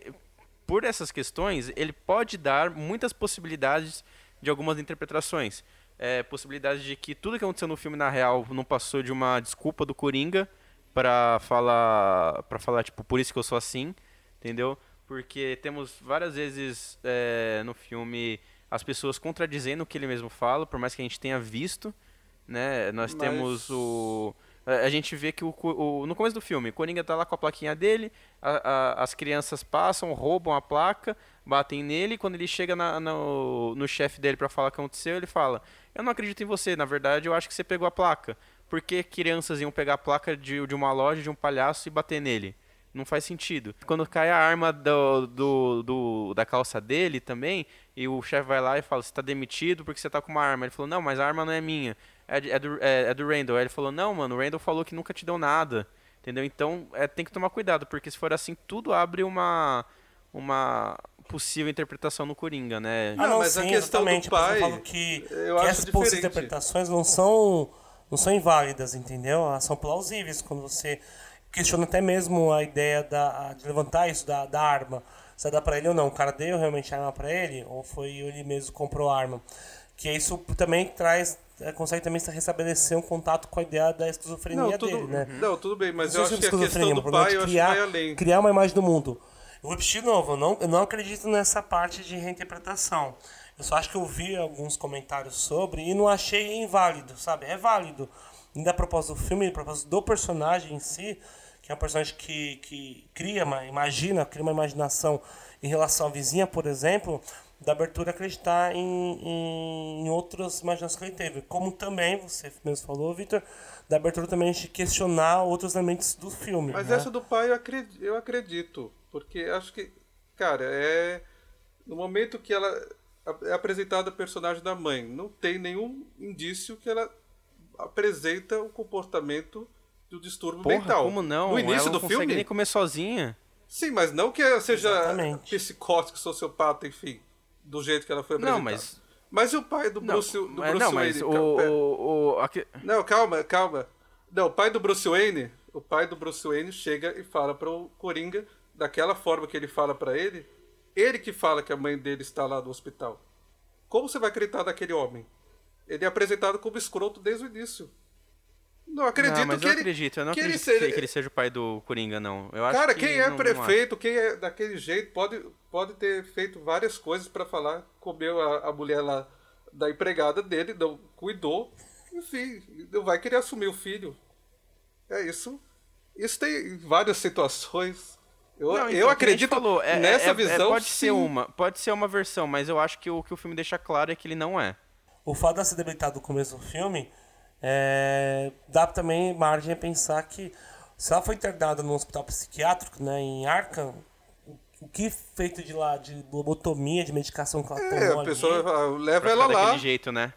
por essas questões, ele pode dar muitas possibilidades de algumas interpretações. É, possibilidade de que tudo que aconteceu no filme na real não passou de uma desculpa do Coringa para falar para falar tipo por isso que eu sou assim, entendeu? Porque temos várias vezes é, no filme as pessoas contradizendo o que ele mesmo fala, por mais que a gente tenha visto, né? Nós Mas- temos o a gente vê que o, o- no começo do filme, o Coringa tá lá com a plaquinha dele, a- a- as crianças passam, roubam a placa, batem nele, e quando ele chega na- no, no chefe dele para falar o que aconteceu, ele fala: Eu não acredito em você, na verdade eu acho que você pegou a placa. Por que crianças iam pegar a placa de, de uma loja, de um palhaço e bater nele? Não faz sentido. Quando cai a arma do, do, do- da calça dele também, e o chefe vai lá e fala, você tá demitido porque você tá com uma arma. Ele falou, não, mas a arma não é minha. É, é do, é, é do Randall. Aí ele falou, não, mano, o Randall falou que nunca te deu nada. Entendeu? Então é, tem que tomar cuidado, porque se for assim, tudo abre uma, uma possível interpretação no Coringa, né? Não, Ah, não, mas a sim, questão do exatamente. Isso pai, eu falo que, eu que acho essas possíveis interpretações não são, não são inválidas, entendeu? Elas são plausíveis quando você questiona até mesmo a ideia da, de levantar isso da, da arma. Se dá pra ele ou não. O cara deu realmente a arma pra ele ou foi ele mesmo que comprou a arma? Que isso também traz, é, consegue também restabelecer um contato com a ideia da esquizofrenia Não, tudo, dele, né? não, tudo bem, mas eu sei acho que a questão do problema pai é eu acho que criar, criar uma imagem do mundo. Eu vou repetir de novo, eu não, eu não acredito nessa parte de reinterpretação. Eu só acho que eu vi alguns comentários sobre e não achei inválido, sabe? É válido. Ainda a propósito do filme, a propósito do personagem em si, que é um personagem que, que cria, imagina, cria uma imaginação em relação à vizinha, por exemplo, da abertura acreditar em, em, em outras imaginações que ele teve. Como também, você mesmo falou, Victor, da abertura também de questionar outros elementos do filme. Mas né? essa do pai eu acredito, eu acredito, porque acho que, cara, é no momento que ela é apresentada o personagem da mãe, não tem nenhum indício que ela apresenta o comportamento do distúrbio Porra, mental. como não? No início Ela não do consegue filme? nem comer sozinha. Sim, mas não que ela seja Exatamente. psicótica, sociopata, enfim, do jeito que ela foi Não, apresentada. mas- Mas e o pai do Não, Bruce, do mas- Bruce não, mas Wayne? o, o, o- aque- Não, calma, calma. Não, o pai do Bruce Wayne, o pai do Bruce Wayne chega e fala para o Coringa daquela forma que ele fala para ele, ele que fala que a mãe dele está lá no hospital. Como você vai acreditar naquele homem? Ele é apresentado como escroto desde o início. Não acredito não, que eu ele acredito, eu não que ele acredito seja- que, ele seja o pai do Coringa, não. Eu Cara, que quem é não- não prefeito, quem é daquele jeito, pode, pode ter feito várias coisas para falar, comeu a, a mulher lá da empregada dele, não cuidou, enfim, não vai querer assumir o filho. É isso. Isso tem várias situações. Eu, Não, então, eu acredito falou, é- nessa é- é- visão. pode ser sim. uma, pode ser uma versão, mas eu acho que o que o filme deixa claro é que ele não é. O fato de ela ser debilitada no começo do filme é, dá também margem a pensar que se ela foi internada num hospital psiquiátrico, né, em Arkham, o- que feito de lá de lobotomia, de medicação que ela É, tomou a ali, pessoa ah, leva ela lá. daquele jeito, né?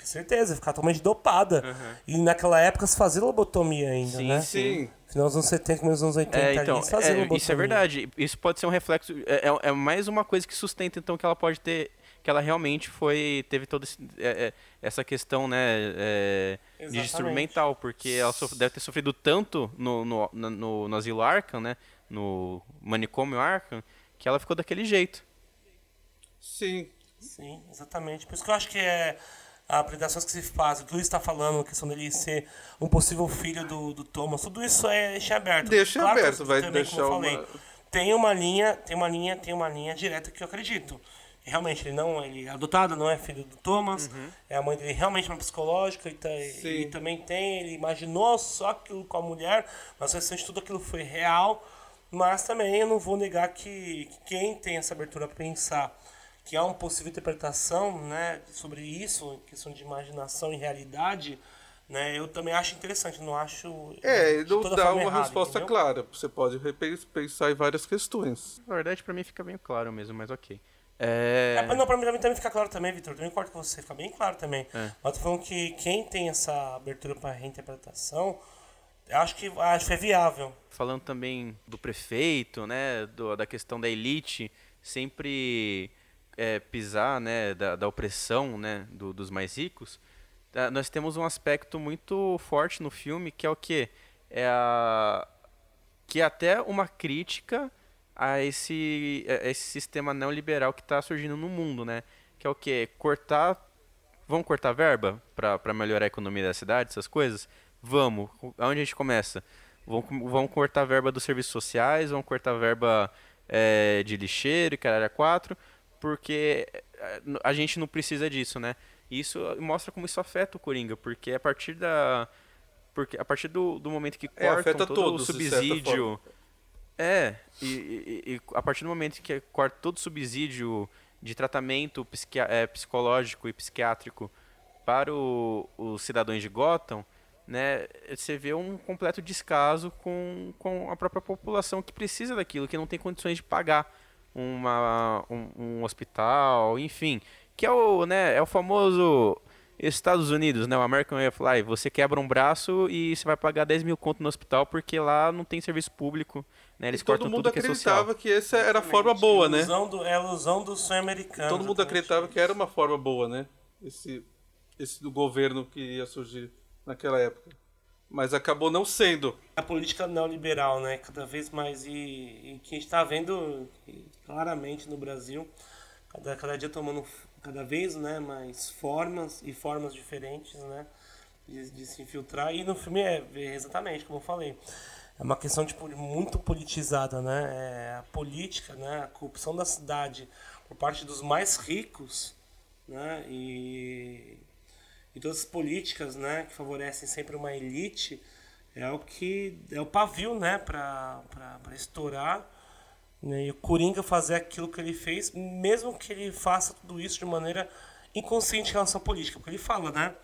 com certeza, ficar totalmente dopada. E naquela época se fazia lobotomia ainda, Sim, né? Sim. Final dos anos 70, começo dos anos 80 É, então, ali, é, lobotomia. isso é verdade. Isso pode ser um reflexo. É, é- é mais uma coisa que sustenta, então, que ela pode ter. Que ela realmente foi. Teve toda é, é, essa questão, né? é, de Exatamente. distúrbio mental. Porque ela deve ter sofrido tanto no, no, no, no asilo Arkham, né? No manicômio Arkham, que ela ficou daquele jeito. Sim. Sim, exatamente. Por isso que eu acho que é a apresentações que se faz, o que o Luiz está falando, a questão dele ser um possível filho do, do Thomas, tudo isso é deixa aberto. Deixa Claro que aberto, vai também, deixar como eu uma- falei, tem uma linha, tem uma linha, tem uma linha direta que eu acredito. Realmente, ele não ele é adotado, não é filho do Thomas, é a mãe dele realmente uma psicológica e, tá, e também tem, ele imaginou só aquilo com a mulher, mas o restante tudo aquilo foi real, mas também eu não vou negar que, que quem tem essa abertura a pensar que há uma possível interpretação né, sobre isso, questão de imaginação e realidade, né, eu também acho interessante, não acho. É, não dá uma errado, resposta entendeu? clara. Você pode pensar em várias questões. Na verdade, pra mim fica bem claro mesmo, mas ok. É... É, não, pra mim também, também fica claro também, Vitor. Eu concordo com você, fica bem claro também. É. Mas tô falando que quem tem essa abertura pra reinterpretação, acho que, acho que é viável. falando também do prefeito, né, do- da questão da elite sempre é, pisar, né, da, da opressão, né, do- dos mais ricos, tá, nós temos um aspecto muito forte no filme que é o que é a que é até uma crítica a esse, a esse sistema neoliberal que está surgindo no mundo, né, que é o que cortar Vamos cortar verba para melhorar a economia da cidade, essas coisas? Vamos. Aonde a gente começa? Com- vamos cortar verba dos serviços sociais, vamos cortar verba eh, de lixeiro e caralho a quatro, porque eh, a gente não precisa disso, né? E isso mostra como isso afeta o Coringa, porque a partir da porque a partir do, do momento que É, cortam afeta todo todos, o subsídio é, e, e- e a partir do momento que corta todo subsídio de tratamento eh, psicológico e psiquiátrico para o- os cidadãos de Gotham, né, você vê um completo descaso com, com a própria população que precisa daquilo, que não tem condições de pagar uma, um, um hospital, enfim, que é o, né, é o famoso Estados Unidos, né, o American Way of Life, você quebra um braço e você vai pagar 10 mil conto no hospital porque lá não tem serviço público, né, eles E todo cortam mundo tudo que é acreditava que essa era a forma boa, né? Ilusão do, é a ilusão do sonho americano. Todo mundo acreditava que era uma forma boa, né? Esse, esse do governo que ia surgir naquela época. Mas acabou não sendo. A política neoliberal, né? Cada vez mais. E, e que a gente está vendo claramente no Brasil, cada, cada dia tomando cada vez né, mais formas e formas diferentes, né? De, de se infiltrar. E no filme é é exatamente como eu falei. É uma questão tipo, muito politizada, né? É a política, né? A corrupção da cidade por parte dos mais ricos, né? E e todas as políticas né, que favorecem sempre uma elite é o que é o pavio né, para estourar né, e o Coringa fazer aquilo que ele fez, mesmo que ele faça tudo isso de maneira inconsciente em relação à política, porque ele fala, né?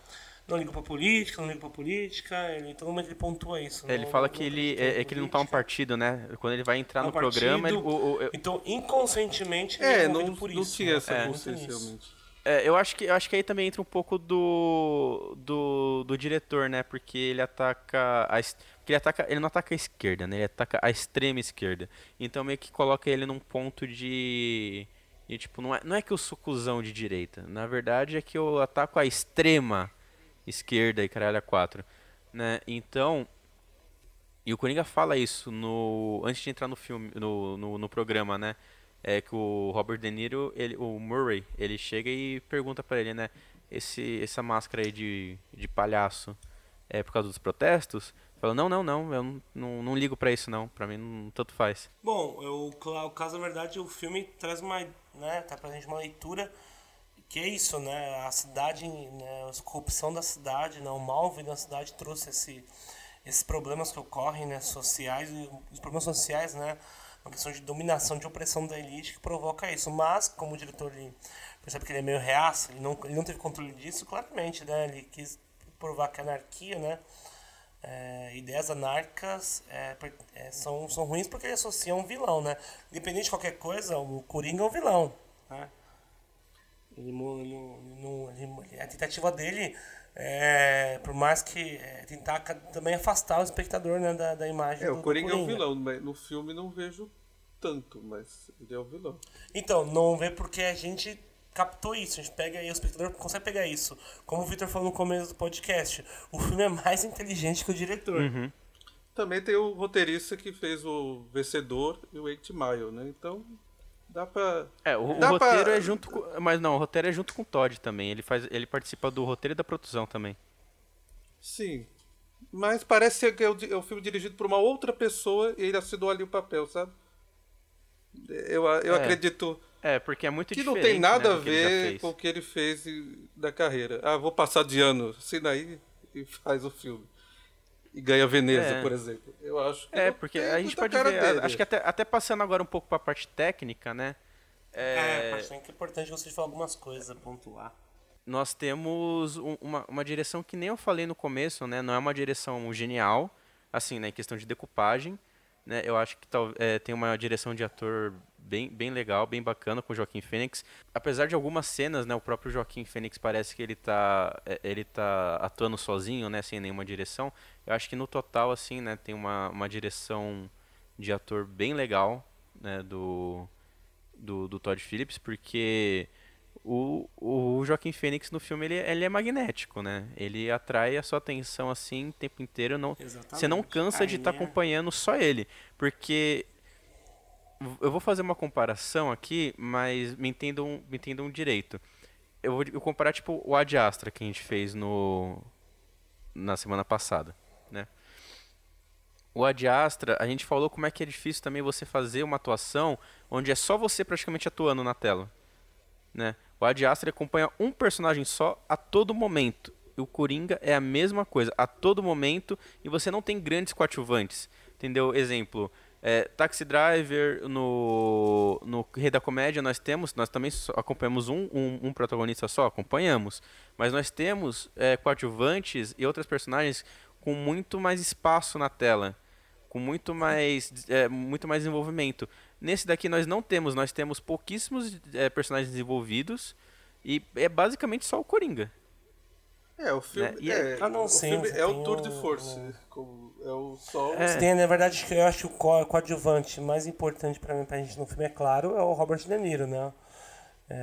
Não liga pra política, não liga pra política, ele, em todo momento ele pontua isso. É, Ele não- fala não que ele é, é que ele não tá um partido, né? Quando ele vai entrar tá um no programa, ele, partido. o- o- Então, inconscientemente, ele É, é não, por não isso. tinha né? essa É, consciência realmente. É, eu acho que eu acho que aí também entra um pouco do do, do diretor, né? Porque ele ataca a porque ele ataca, ele não ataca a esquerda, né? Ele ataca a extrema esquerda. Então meio que coloca ele num ponto de, de tipo, não é, não é que eu sou cuzão de direita, na verdade é que eu ataco a extrema esquerda e caralho a quatro, né? Então, e o Coringa fala isso no antes de entrar no filme, no, no, no programa, né? É que o Robert De Niro, ele, o Murray, ele chega e pergunta pra ele, né? Esse, essa máscara aí de, de palhaço é por causa dos protestos? Fala, não, não, não, eu não, não, não ligo pra isso não, pra mim não, tanto faz. Bom, eu, o caso, na verdade, o filme traz uma, né, tá pra gente uma leitura que é isso, né, a cidade, né, a corrupção da cidade, né, o mal da cidade trouxe esse, esses problemas que ocorrem, né, sociais, os problemas sociais, né, uma questão de dominação, de opressão da elite que provoca isso, mas, como o diretor ele percebe que ele é meio reaça, ele não, ele não teve controle disso, claramente, né, ele quis provar que a anarquia, né, é, ideias anarcas é, é, são, são ruins porque ele associa um vilão, né? Independente de qualquer coisa, o Coringa é um vilão, né? Ele, ele a tentativa dele é, por mais que é, tentar também afastar o espectador né, da, da imagem É, do, o do Coringa é o vilão, mas no filme não vejo tanto, mas ele é o vilão. Então, não vê porque a gente captou isso, a gente pega aí, o espectador consegue pegar isso. Como o Victor falou no começo do podcast, o filme é mais inteligente que o diretor. Também tem o roteirista que fez o Vencedor e o Eight Mile, né? Então, dá pra... É, o, o Dá pra- roteiro é junto com, mas não, o roteiro é junto com o Todd também, ele faz ele participa do roteiro e da produção também. Sim. Mas parece que é o, é o filme dirigido por uma outra pessoa e ele assinou ali o papel, sabe? Eu, eu É. acredito É, porque é muito que não diferente, tem nada né, a que ver com o que ele fez da carreira. Ah, vou passar de ano, assina aí e faz o filme. E ganha Veneza, É. por exemplo. Eu acho que É, porque a gente pode ver, dele. acho que até, até passando agora um pouco pra parte técnica, né? É, acho que é importante você falar algumas coisas, pontuar. Nós temos um- uma, uma direção que nem eu falei no começo, né? Não é uma direção genial, assim, né? Em questão de decupagem, né? Eu acho que tal, é, tem uma direção de ator bem, bem legal, bem bacana com o Joaquim Fênix. Apesar de algumas cenas, né? O próprio Joaquim Fênix parece que ele tá, é, ele tá atuando sozinho, né? Sem nenhuma direção. Eu acho que no total, assim, né? Tem uma, uma direção de ator bem legal, né? Do, do, do Todd Phillips, porque o, o Joaquim Fênix no filme ele, ele é magnético, né? Ele atrai a sua atenção assim o tempo inteiro. Não, você não cansa de estar Aí é- acompanhando só ele. Porque eu vou fazer uma comparação aqui, mas me entendam, me entendam direito. Eu vou eu comparar tipo o Ad Astra que a gente fez no na semana passada, né? O Ad Astra, a gente falou como é que é difícil também você fazer uma atuação onde é só você praticamente atuando na tela, né? O Ad Astra acompanha um personagem só a todo momento. E o Coringa é a mesma coisa, a todo momento, e você não tem grandes coadjuvantes. Entendeu? Exemplo, é, Taxi Driver, no, no Rei da Comédia nós temos, nós também acompanhamos um, um, um protagonista só, acompanhamos. Mas nós temos é, coadjuvantes e outros personagens com muito mais espaço na tela, com muito mais, é, muito mais desenvolvimento. Nesse daqui nós não temos, nós temos pouquíssimos é, personagens desenvolvidos e é basicamente só o Coringa. É, o filme, Né? E é, Ah, não, o sim, filme é o tour o- de force. como- É o só. É. Tem, na verdade, que eu acho que o co- coadjuvante mais importante pra mim, pra gente no filme, é claro, é o Robert De Niro, né? É,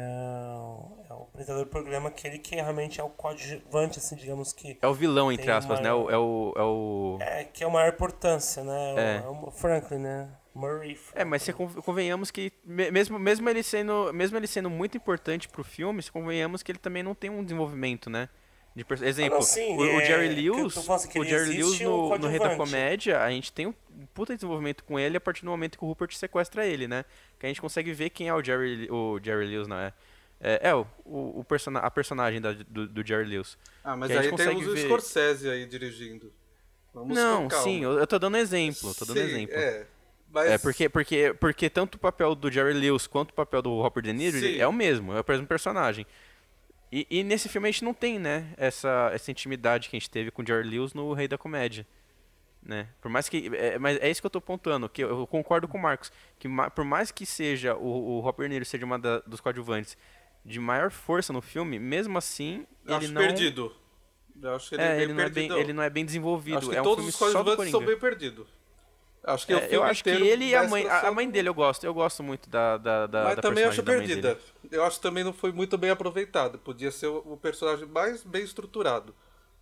é o apresentador do programa, aquele que realmente é o coadjuvante, assim, digamos que. É o vilão, entre aspas, uma- né? O- É o, é o... É, que é o maior importância, né? É. O, é o Franklin, né? Murray. É, mas se con- convenhamos que me- mesmo, mesmo ele sendo mesmo ele sendo muito importante pro filme, se convenhamos que ele também não tem um desenvolvimento, né? De perso- exemplo, Ah, não, sim, o, o é, Jerry eu tô Lewis, assim, o Jerry Lewis o no, no Rei da. Comédia, a gente tem um puta desenvolvimento com ele a partir do momento que o Rupert sequestra ele, né? Que a gente consegue ver quem é o Jerry o Jerry Lewis, não é? É, é o, o, o persona, a personagem da- do, do Jerry Lewis. Ah, mas que a gente aí temos consegue o ver- Scorsese aí dirigindo. Vamos não, sim, eu, eu tô dando exemplo, tô dando Sim, exemplo. É, mas É, porque, porque, porque tanto o papel do Jerry Lewis quanto o papel do Robert De Niro é o mesmo, é o mesmo personagem. E, e nesse filme a gente não tem, né, essa, essa intimidade que a gente teve com o Jerry Lewis no Rei da Comédia. Né? Por mais que. É, mas é isso que eu tô pontuando, que eu, eu concordo com o Marcos. Que ma- por mais que seja o, o Robert Niro seja uma da- dos coadjuvantes de maior força no filme, mesmo assim, eu ele acho não. perdido. Eu acho que ele é, É, ele não é, bem, ele não é bem desenvolvido. Acho que é um todos os coadjuvantes são bem perdidos. Acho que É, eu acho que ele e a mãe, a, a mãe dele eu gosto. Eu gosto muito da, da, da, Mas da também acho perdida. dele. Eu acho que também não foi muito bem aproveitado. Podia ser o, o personagem mais bem estruturado.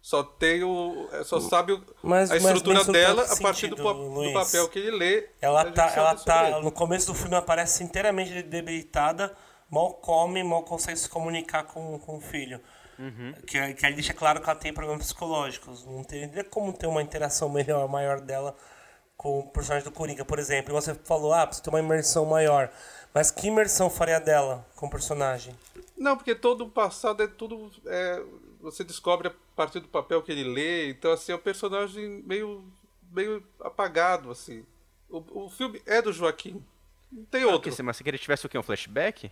Só tem o. é, Só sabe o- Mas- a estrutura dela a partir do, sentido, do Luiz? papel que ele lê. Ela tá, ela tá, ele. no começo do filme aparece inteiramente debilitada, mal come, mal consegue se comunicar com, com o filho. Uhum. Que, que aí deixa claro que ela tem problemas psicológicos. Não teria como ter uma interação melhor, maior dela com o personagem do Coringa, por exemplo. Você falou, ah, precisa ter uma imersão maior. Mas que imersão faria dela com o personagem? Não, porque todo o passado é tudo. é, você descobre a partir do papel que ele lê. Então, assim, é um personagem meio, meio apagado, assim. O, o filme é do Joaquim. Não tem Ah, outro. Mas se ele tivesse o quê? Um flashback?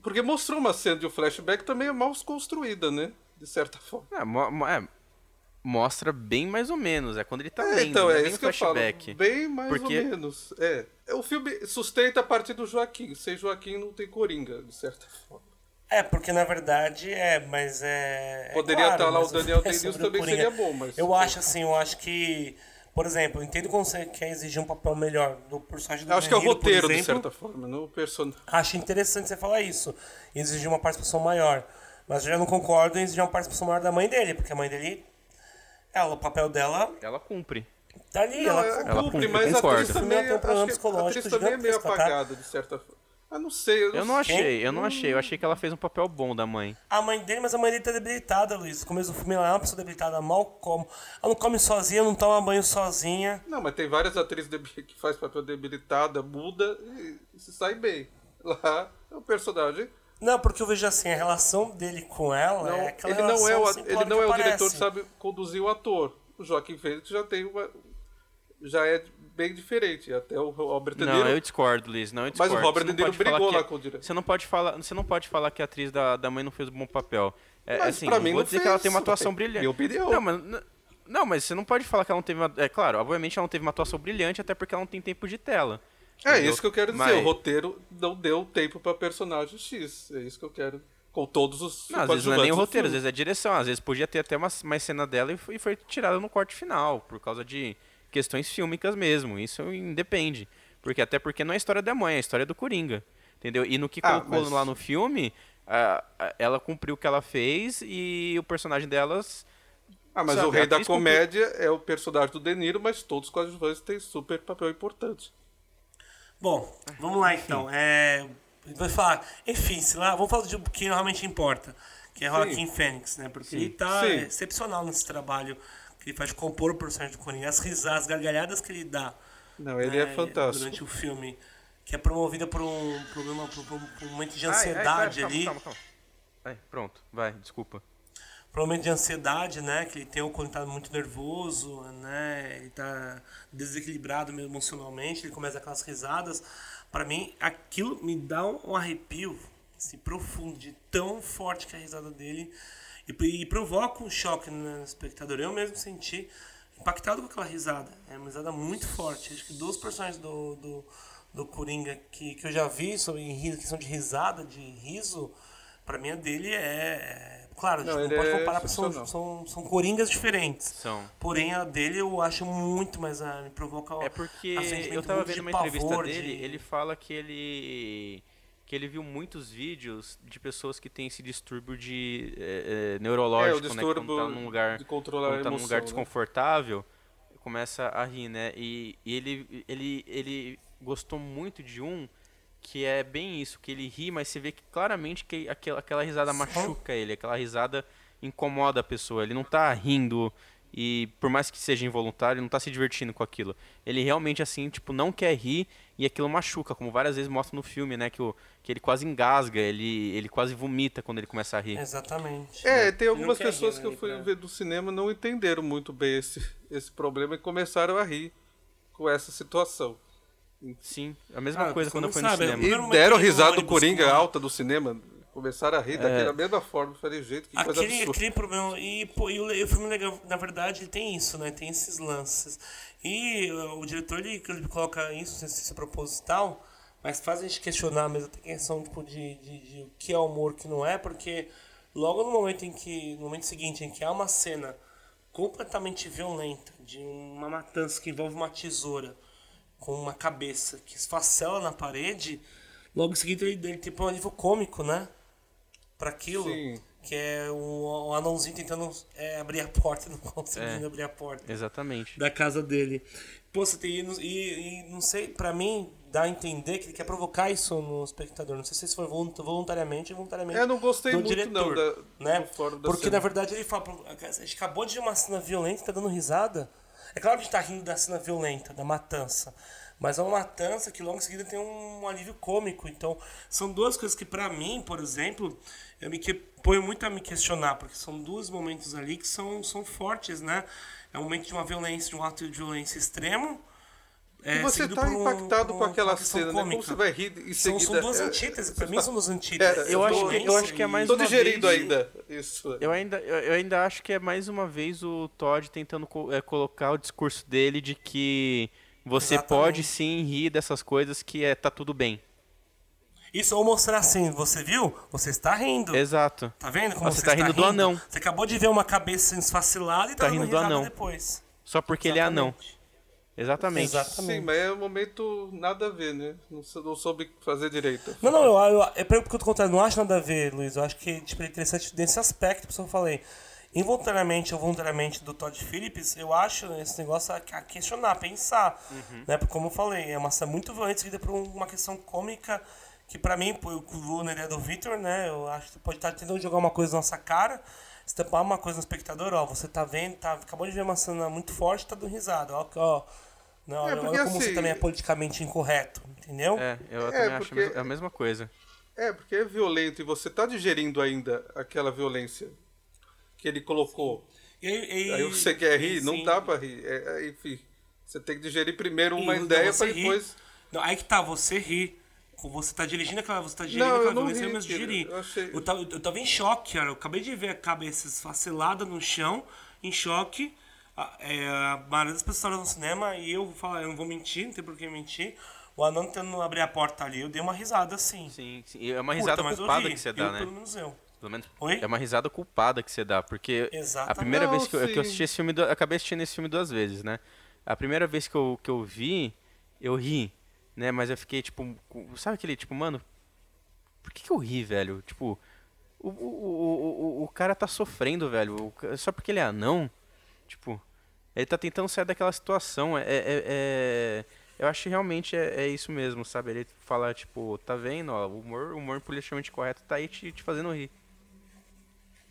Porque mostrou uma cena de um flashback também é mal construída, né? De certa forma. Mo- é, mostra bem mais ou menos. É quando ele tá É, lendo, então, é bem isso que eu falo. Bem mais Porque- ou menos. É. O filme sustenta a partir do Joaquim. Sem Joaquim não tem Coringa, de certa forma. É, porque na verdade é, mas é. é Poderia claro, estar lá o Daniel é Day-Lewis também Coringa. seria bom, mas- Eu acho assim, eu acho que. Por exemplo, eu entendo como você quer exigir um papel melhor do personagem do Eu acho que é o roteiro, de exemplo. certa forma, não o personagem. Acho interessante você falar isso. Exigir uma participação maior. Mas eu já não concordo em exigir uma participação maior da mãe dele, porque a mãe dele. Ela, o papel dela Ela cumpre. tá ali. Não, ela, é, ela cumpre, cumpre, mas a atriz também, tem um problema acho que a psicológico atriz também é meio gigantesco, tá? apagada, de certa forma. Ah, não sei. Eu, Eu não sei. achei, eu não achei. Eu achei que ela fez um papel bom da mãe. A mãe dele, mas a mãe dele tá debilitada, Luiz. No começo do filme ela é uma pessoa debilitada, mal come. Ela não come sozinha, não toma banho sozinha. Não, mas tem várias atrizes que faz papel debilitada, muda e, e se sai bem. Lá é o personagem. Não, porque eu vejo assim, a relação dele com ela Não, é aquela ele não é o, ele não é que o diretor que sabe conduzir o ator. O Joaquim Fênix já tem uma. Já é bem diferente. Até o Robert De Não, Niro. eu discordo, Liz. Não, eu Mas discordo. o Robert De não Niro pode falar brigou que lá com o diretor. Você não pode falar, você não pode falar que a atriz da, da mãe não fez um bom papel. É, Mas assim, pra mim vou não dizer que ela fez, tem uma atuação brilhante. Minha opinião. Não, mas não, mas você não pode falar que ela não teve uma, é claro, obviamente ela não teve uma atuação brilhante até porque ela não tem tempo de tela. É entendeu? isso que eu quero dizer. Mas- O roteiro não deu tempo pra personagem X. É isso que eu quero. Com todos os. Não, às vezes não é nem o roteiro, às vezes é a direção. Às vezes podia ter até uma, mais cena dela e foi, e foi tirada no corte final, por causa de questões fílmicas mesmo. Isso independe. Porque, até porque não é a história da mãe, é a história do Coringa. Entendeu? E no que Ah, colocou mas- lá no filme, a- a- ela cumpriu o que ela fez e o personagem delas. Ah, mas Sabe, o rei da atriz cumpriu- comédia é o personagem do De Niro, mas todos os coadjuvantes têm super papel importante. Bom, vamos lá então. É, vai falar, enfim, sei lá, vamos falar de o que realmente importa, que é Joaquim Fênix, né? Porque ele tá Sim. excepcional nesse trabalho que ele faz de compor o personagem do Coringa, as risadas, as gargalhadas que ele dá. Não, ele né, é fantástico. Durante o filme, que é promovida por um problema, por, um- por um momento de Ai, ai, ansiedade calma, ali. Calma, calma. Ai, pronto, vai, desculpa. Um momento de ansiedade, né? Que ele tem o quando tá muito nervoso, né? Ele tá desequilibrado emocionalmente, ele começa aquelas risadas. Pra mim, aquilo me dá um arrepio assim, profundo, de tão forte que é a risada dele. E, e provoca um choque no espectador. Eu mesmo senti impactado com aquela risada. É uma risada muito forte. Acho que dos personagens do, do, do Coringa que, que eu já vi sobre questão de risada, de riso, pra mim a dele é. É- Claro, a gente Não, não, pode é comparar porque são, são, são coringas diferentes. São. Porém, a dele eu acho muito mais. ah, me provoca É porque a eu tava vendo uma entrevista dele, de- ele fala que ele que ele viu muitos vídeos de pessoas que têm esse distúrbio de eh, eh, neurológico, É, o né, distúrbio quando tá num lugar, de controlar quando a tá num lugar né? desconfortável, começa a rir, né? E, e ele ele ele gostou muito de um que é bem isso, que ele ri, mas você vê que claramente que aquela, aquela risada machuca ele, aquela risada incomoda a pessoa. Ele não tá rindo e por mais que seja involuntário, ele não tá se divertindo com aquilo. Ele realmente assim, tipo, não quer rir e aquilo machuca, como várias vezes mostra no filme, né, que, o, que ele quase engasga, ele ele quase vomita quando ele começa a rir. Exatamente. É, tem algumas pessoas rir, que eu né, fui pra- ver do cinema não entenderam muito bem esse, esse problema e começaram a rir com essa situação. Sim, a mesma Ah, coisa quando eu fui no cinema. E deram risada do Coringa com- alta do cinema. Começaram a rir É. daquela mesma forma. Falei, gente, que coisa Aquele, absurda. aquele problema. E, pô, e o, e o filme legal, na verdade, ele tem isso, né? Tem esses lances. E uh, o diretor, ele, ele coloca isso, não sei se isso é proposital, mas faz a gente questionar mesmo a questão tipo, de, de, de o que é humor, o que não é, porque logo no momento em que. No momento seguinte, em que há uma cena completamente violenta de uma matança que envolve uma tesoura com uma cabeça que esfacela na parede, logo em seguida ele, ele tem um alívio cômico, né? Pra aquilo. Sim. Que é o, o anãozinho tentando é, abrir a porta não conseguindo É. abrir a porta Exatamente. da casa dele. Pô, você tem. E, e não sei, pra mim, dá a entender que ele quer provocar isso no espectador. Não sei se isso foi volunta- voluntariamente ou involuntariamente. Eu não gostei do muito, diretor, não, da- né? Porque cena. na verdade ele fala. A gente acabou de uma cena violenta tá dando risada. É claro que a gente tá rindo da cena violenta, da matança. Mas é uma matança que logo em seguida tem um alívio cômico. Então, são duas coisas que, pra mim, por exemplo, eu me que, ponho muito a me questionar, porque são dois momentos ali que são, são fortes, né? É um momento de uma violência, de um ato de violência extremo. É, E você tá um- impactado por com aquela cena, né? Como cômica. você vai rir em São, seguida? são duas É, antíteses, pra você mim são duas antíteses. É, Eu acho que- eu acho que é e- mais Tô uma digerindo vez- ainda isso. Eu ainda, eu, ainda acho que é mais uma vez o Todd tentando co- é, colocar o discurso dele de que você Exatamente. pode sim rir dessas coisas que é, tá tudo bem. Isso ou mostrar assim, você viu? Você está rindo. Exato. Tá vendo como Ah, você tá rindo do anão. Você acabou de ver uma cabeça esfacilada e tá, Tá rindo do anão. depois. Só porque ele é anão. Exatamente. Exatamente. Sim, mas é um momento nada a ver, né? Não, não soube fazer direito. Não, não, eu, eu, é pelo que eu tô contando, não acho nada a ver, Luiz. Eu acho que tipo, é interessante nesse aspecto, por isso que eu falei. Involuntariamente ou voluntariamente do Todd Phillips, eu acho esse negócio a, questionar, a pensar. Uhum. Né? Porque, como eu falei, é uma cena muito violenta seguida por um- uma questão cômica que, pra mim, eu vou na ideia do Victor, né? Eu acho que você pode estar tentando jogar uma coisa na nossa cara, estampar uma coisa no espectador, ó, você tá vendo, tá, acabou de ver uma cena muito forte, tá dando risada, ó, ó. Não, olha, porque olha como você assim- também é politicamente incorreto, entendeu? É, eu É, também acho a porque- mes- a mesma coisa. É, porque é violento e você tá digerindo ainda aquela violência que ele colocou. E, e- Aí você quer rir, não sim. dá pra rir. É, é, enfim, Você tem que digerir primeiro uma E ideia você para ri. depois. Não, aí que tá, você ri. Você tá dirigindo aquela, você tá digerindo Não, eu aquela não violência, ri, mas filho. digerir. Eu achei- Eu, tava, eu tava em choque, cara. Eu acabei de ver a cabeça esfacelada no chão, em choque. A, é, a maioria das pessoas estavam no cinema e eu vou falar, eu não vou mentir, não tem por que mentir. O anão tentando abrir a porta ali, eu dei uma risada assim. Sim, sim. É uma risada eu culpada que você Eu, dá, né? Pelo menos eu. Pelo menos Oi? é uma risada culpada que você dá, porque a Exatamente. primeira Não, vez que eu, que eu assisti esse filme, eu acabei assistindo esse filme duas vezes, né? A primeira vez que eu, que eu vi, eu ri, né? Mas eu fiquei tipo, sabe aquele tipo, mano, por que, que eu ri, velho? Tipo, o, o, o, o, o cara tá sofrendo, velho, só porque ele é anão, tipo, ele tá tentando sair daquela situação, é, é, é- eu acho que realmente é, é isso mesmo, sabe? Ele fala, tipo, tá vendo, ó, o humor, o humor politicamente correto tá aí te, te fazendo rir.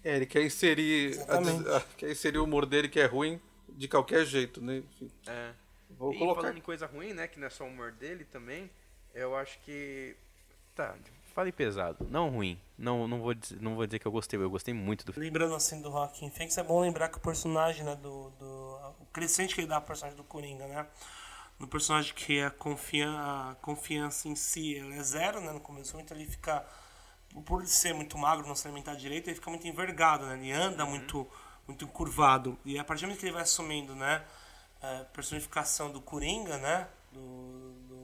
É, ele quer inserir, a a- quer inserir o humor dele que é ruim de qualquer jeito, né? Enfim, É. vou e colocar. falando em coisa ruim, né, que não é só o humor dele também, eu acho que tá, falei pesado, não ruim. Não, não vou dizer, não vou dizer que eu gostei, eu gostei muito do filme. Lembrando assim do Joaquim Phoenix, é bom lembrar que o personagem, né, do, do o crescente que ele dá pro personagem do Coringa, né? No personagem que a, confia, a confiança em si é zero, né, no começo, então ele fica por ser muito magro, não se alimentar direito, ele fica muito envergado, né? Ele anda muito muito encurvado. E a partir do momento que ele vai assumindo, né, a personificação do Coringa, né, do, do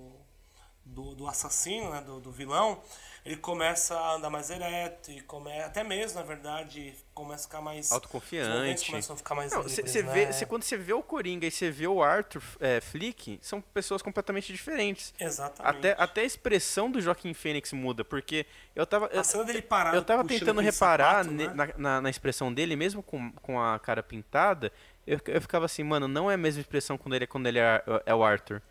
do, do assassino, né, do, do vilão, ele começa a andar mais ereto e come, até mesmo, na verdade, começa a ficar mais... Autoconfiante. começam a ficar mais Não, livres, cê, cê né? vê, cê- quando você vê o Coringa e você vê o Arthur é, Flick, são pessoas completamente diferentes. Exatamente. Até, até a expressão do Joaquim Fênix muda, porque eu tava. A cena dele parado, Eu tava tentando reparar sapato, ne- né? na, na, na expressão dele, mesmo com, com a cara pintada, eu, eu ficava assim, mano, não é a mesma expressão quando ele, quando ele é, é o Arthur.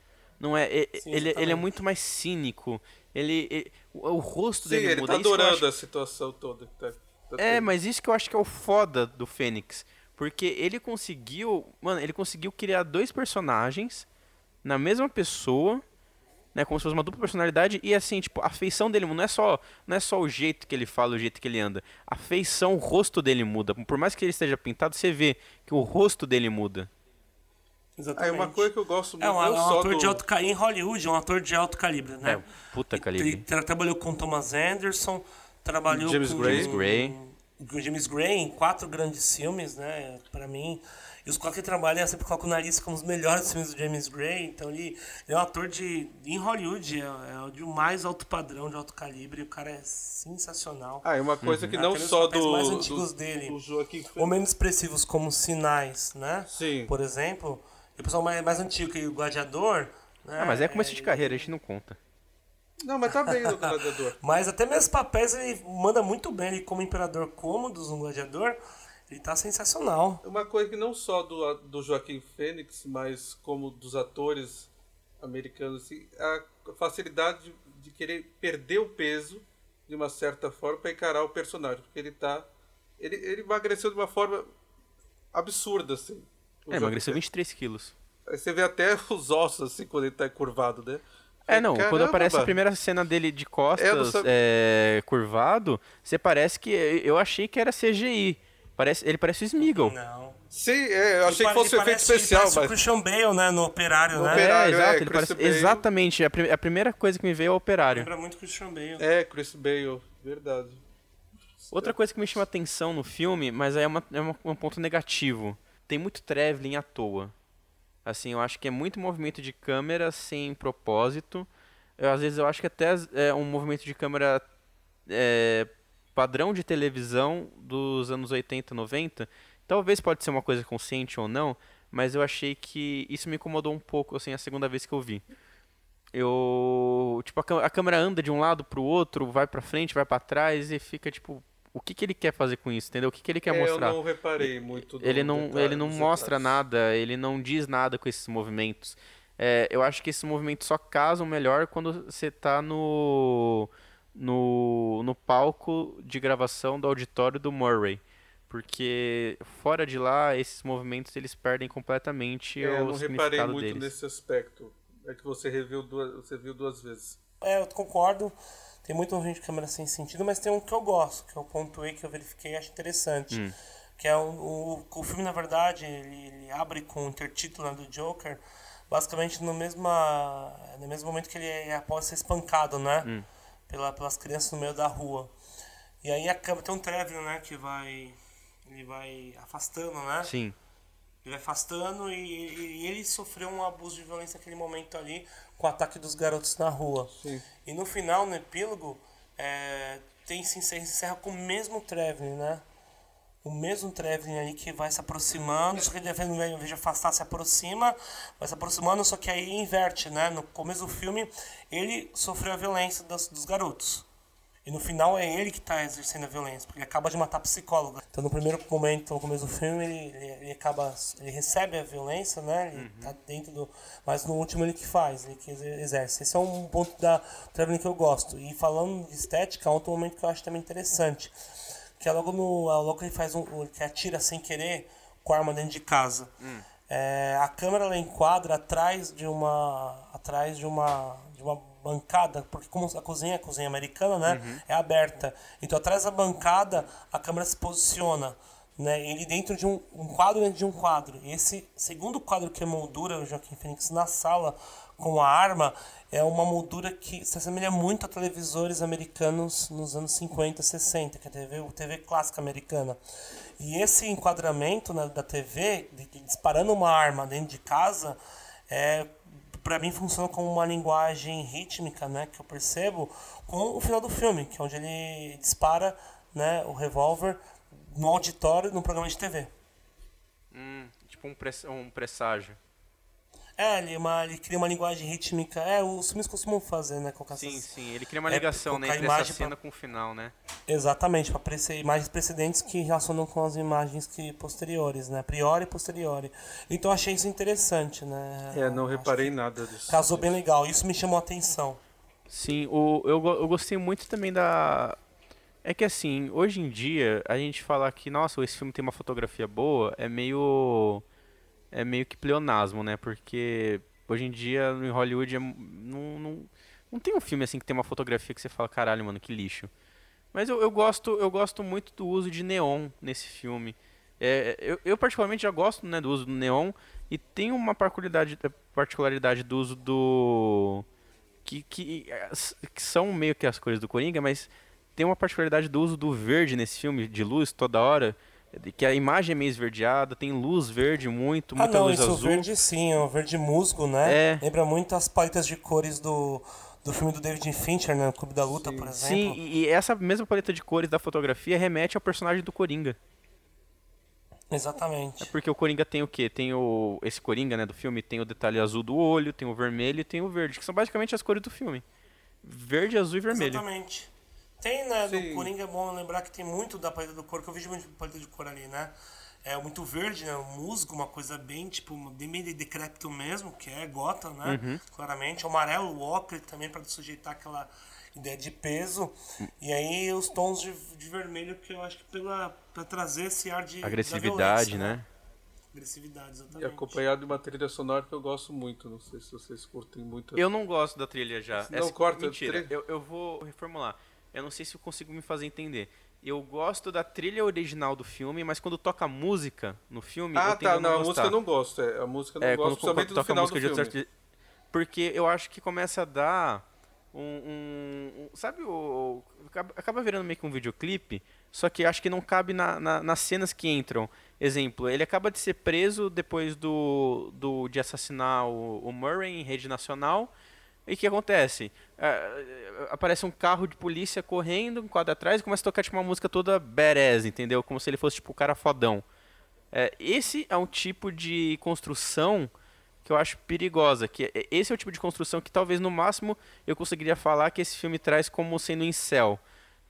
Não é, é- Sim, ele, ele é muito mais cínico. Ele, ele- o, o rosto Sim, dele ele muda. tá Isso que eu adorando acho- a situação toda. Tá, tá é, tendo. mas isso que eu acho que é o foda do Fênix. Porque ele conseguiu. Mano, ele conseguiu criar dois personagens na mesma pessoa, né? Como se fosse uma dupla personalidade. E assim, tipo, a feição dele não é só, não é só o jeito que ele fala, o jeito que ele anda. A feição, o rosto dele muda. Por mais que ele esteja pintado, você vê que o rosto dele muda. Ah, é Exatamente. uma coisa que eu gosto muito. É um, é um só ator do... de alto calibre. Em Hollywood, é um ator de alto calibre, né? É, puta Ele, calibre. tra- trabalhou com Thomas Anderson, trabalhou James com Gray. James Gray. com James Gray em quatro grandes filmes, né? Pra mim. E os quatro que ele trabalha, eu sempre coloco o nariz como os melhores filmes do James Gray. Então ele, ele é um ator de. Em Hollywood, é, é o de mais alto padrão, de alto calibre. O cara é sensacional. Ah, é uma coisa que Uhum. não Até só do, mais do, antigos dele. do Joaquim Ou menos expressivos como Sinais, né? Sim. Por exemplo. E o pessoal mais, mais antigo que o Gladiador. Né? Ah, mas é começo de carreira, a gente não conta. Não, mas tá bem no Gladiador. Mas até mesmo papéis ele manda muito bem. Ele como Imperador Cômodos no Gladiador, ele tá sensacional. É Uma coisa que não só do, do Joaquim Fênix, mas como dos atores americanos, assim, a facilidade de, de querer perder o peso de uma certa forma para encarar o personagem, porque ele tá ele, ele emagreceu de uma forma absurda assim. É, emagreceu Fênix. 23 quilos. Aí você vê até os ossos assim quando ele tá curvado, né? É, não, quando Caramba! aparece a primeira cena dele de não costas, sab- é, curvado, você parece que. Eu achei que era CGI. Parece, ele parece o Smeagol. Não. Sim, é, eu achei Ele que fosse um efeito ele parece- especial, parece o mas Christian Bale, né? No Operário, No né? Operário. é, exato, é, ele parece, Bale. exatamente. A, pri- a primeira coisa que me veio é o operário. Lembra muito Christian Bale. é Chris Bale, verdade. Outra coisa que me chama atenção no filme, mas aí é, uma- é uma- um ponto negativo. Tem muito traveling à toa. Assim, eu acho que é muito movimento de câmera sem propósito. Eu, às vezes eu acho que até é um movimento de câmera é, padrão de televisão dos anos 80, 90. Talvez pode ser uma coisa consciente ou não, mas eu achei que isso me incomodou um pouco, assim, a segunda vez que eu vi. Eu, tipo, a, a câmera anda de um lado pro outro, vai pra frente, vai pra trás e fica tipo, o que que ele quer fazer com isso, entendeu? O que que ele quer É, mostrar? Eu não reparei muito. ele não, detalhe- ele não mostra detalhes. nada, ele não diz nada com esses movimentos. É, eu acho que esses movimentos só casam melhor quando você tá no, no, no palco de gravação do auditório do Murray. Porque fora de lá, esses movimentos eles perdem completamente É, eu o não reparei muito deles. nesse aspecto. É que você reviu duas, você viu duas vezes. É, eu concordo. Tem muito movimento de câmera sem sentido, mas tem um que eu gosto, que eu pontuei, que eu verifiquei e acho interessante. Hum. Que é o, o, o filme, na verdade, ele, ele abre com o intertítulo né, do Joker, basicamente no, mesma, no mesmo momento que ele é após ser espancado, né? Hum. Pela, pelas crianças no meio da rua. E aí acaba, tem um Trevor, né? Que vai. Ele vai afastando, né? Sim. Ele vai afastando e, e- e ele sofreu um abuso de violência naquele momento ali com o ataque dos garotos na rua. Sim. E no final, no epílogo, é, tem, se encerra, se encerra com o mesmo Trevor, né? O mesmo Trevor ali que vai se aproximando, só que ele ao invés de afastar, se aproxima, vai se aproximando, só que aí inverte, né? No começo do filme, ele sofreu a violência dos, dos garotos. E no final é ele que está exercendo a violência, porque ele acaba de matar a psicóloga. Então no primeiro momento, no começo do filme, ele, ele, ele acaba. Ele recebe a violência, né? Ele tá dentro do. Mas no último ele que faz, ele que exer- exerce. Esse é um ponto da traveling que eu gosto. E falando de estética, outro momento que eu acho também interessante. Que é logo no. é Logo que ele faz um. Que atira sem querer com a arma dentro de casa. É, a câmera ela enquadra atrás de uma. atrás de uma. de uma bancada, porque como a cozinha é a cozinha americana, né? É aberta. Então atrás da bancada a câmera se posiciona. Né, ele dentro de um, um quadro dentro de um quadro. E esse segundo quadro que é moldura o Joaquim Phoenix na sala com a arma é uma moldura que se assemelha muito a televisores americanos nos anos 50, 60, que é a TV, o TV clássica americana. E esse enquadramento né, da TV, de- de disparando uma arma dentro de casa, é, para mim funciona como uma linguagem rítmica, né, que eu percebo com o final do filme, que é onde ele dispara, né, o revólver no auditório no programa de TV. Hum, tipo um, press, um presságio. É, ele, é uma, ele cria uma linguagem rítmica. É, os filmes costumam fazer, né? Colocar Sim, essas- sim. Ele cria uma É, ligação né, colocar entre essa imagem pra- cena com o final, né? Exatamente, para aparecer imagens precedentes que relacionam com as imagens que posteriores, né? Priori e posteriori. Então eu achei isso interessante, né? É, não Acho reparei nada disso. Casou bem legal, isso me chamou a atenção. Sim, o, eu, eu gostei muito também da. É que assim, hoje em dia, a gente falar que, nossa, esse filme tem uma fotografia boa, é meio. É meio que pleonasmo, né? Porque hoje em dia, em Hollywood, é, não, não, não tem um filme assim que tem uma fotografia que você fala, caralho, mano, que lixo. Mas eu, eu gosto, eu gosto muito do uso de neon nesse filme. É, eu, eu particularmente já gosto né, do uso do neon e tem uma particularidade, particularidade do uso do que, que, que são meio que as cores do Coringa, mas tem uma particularidade do uso do verde nesse filme, de luz toda hora, que a imagem é meio esverdeada, tem luz verde muito, Ah, muita não, luz isso azul. verde sim, é um verde musgo, né? É. Lembra muito as paletas de cores do, do filme do David Fincher, né? O Clube da Luta, por exemplo. Sim, e essa mesma paleta de cores da fotografia remete ao personagem do Coringa. Exatamente. Porque o Coringa tem o quê? Tem o. Esse Coringa, né, do filme, tem o detalhe azul do olho, tem o vermelho e tem o verde, que são basicamente as cores do filme. Verde, azul e vermelho. Exatamente. Tem, né, Sim. do Coringa é bom lembrar que tem muito da paleta do cor, que eu vejo muito paleta de cor ali, né? É muito verde, né? Um musgo, uma coisa bem, tipo, bem, bem de decrépito mesmo, que é Gotham, né? Uhum. Claramente. O amarelo, o ocre também, para sujeitar aquela ideia de peso. E aí os tons de, de vermelho, que eu acho que pela, pra trazer esse ar de. da Agressividade, violência, né? Agressividade, E exatamente. acompanhado de uma trilha sonora que eu gosto muito. Não sei se vocês curtem muito. Eu não gosto da trilha já. Não corta a Mentira, trilha? eu, eu vou reformular. Eu não sei se eu consigo me fazer entender. Eu gosto da trilha original do filme, mas quando toca música no filme, Ah, eu tá. a Não, a música eu não gosto. É, a música eu não É, gosto, quando, principalmente quando no toca final música do de filme. artistas. Porque eu acho que começa a dar um. um- um- sabe o. Acaba, acaba virando meio que um videoclipe, só que acho que não cabe na, na- nas cenas que entram. Exemplo, ele acaba de ser preso depois do, do de assassinar o, o Murray em rede nacional. E o que acontece? É, aparece um carro de polícia correndo, um quadro atrás, e começa a tocar tipo, uma música toda badass, entendeu? Como se ele fosse tipo o cara fodão. É, esse é um tipo de construção que eu acho perigosa. Que é- esse é o tipo de construção que talvez no máximo eu conseguiria falar que esse filme traz como sendo em céu.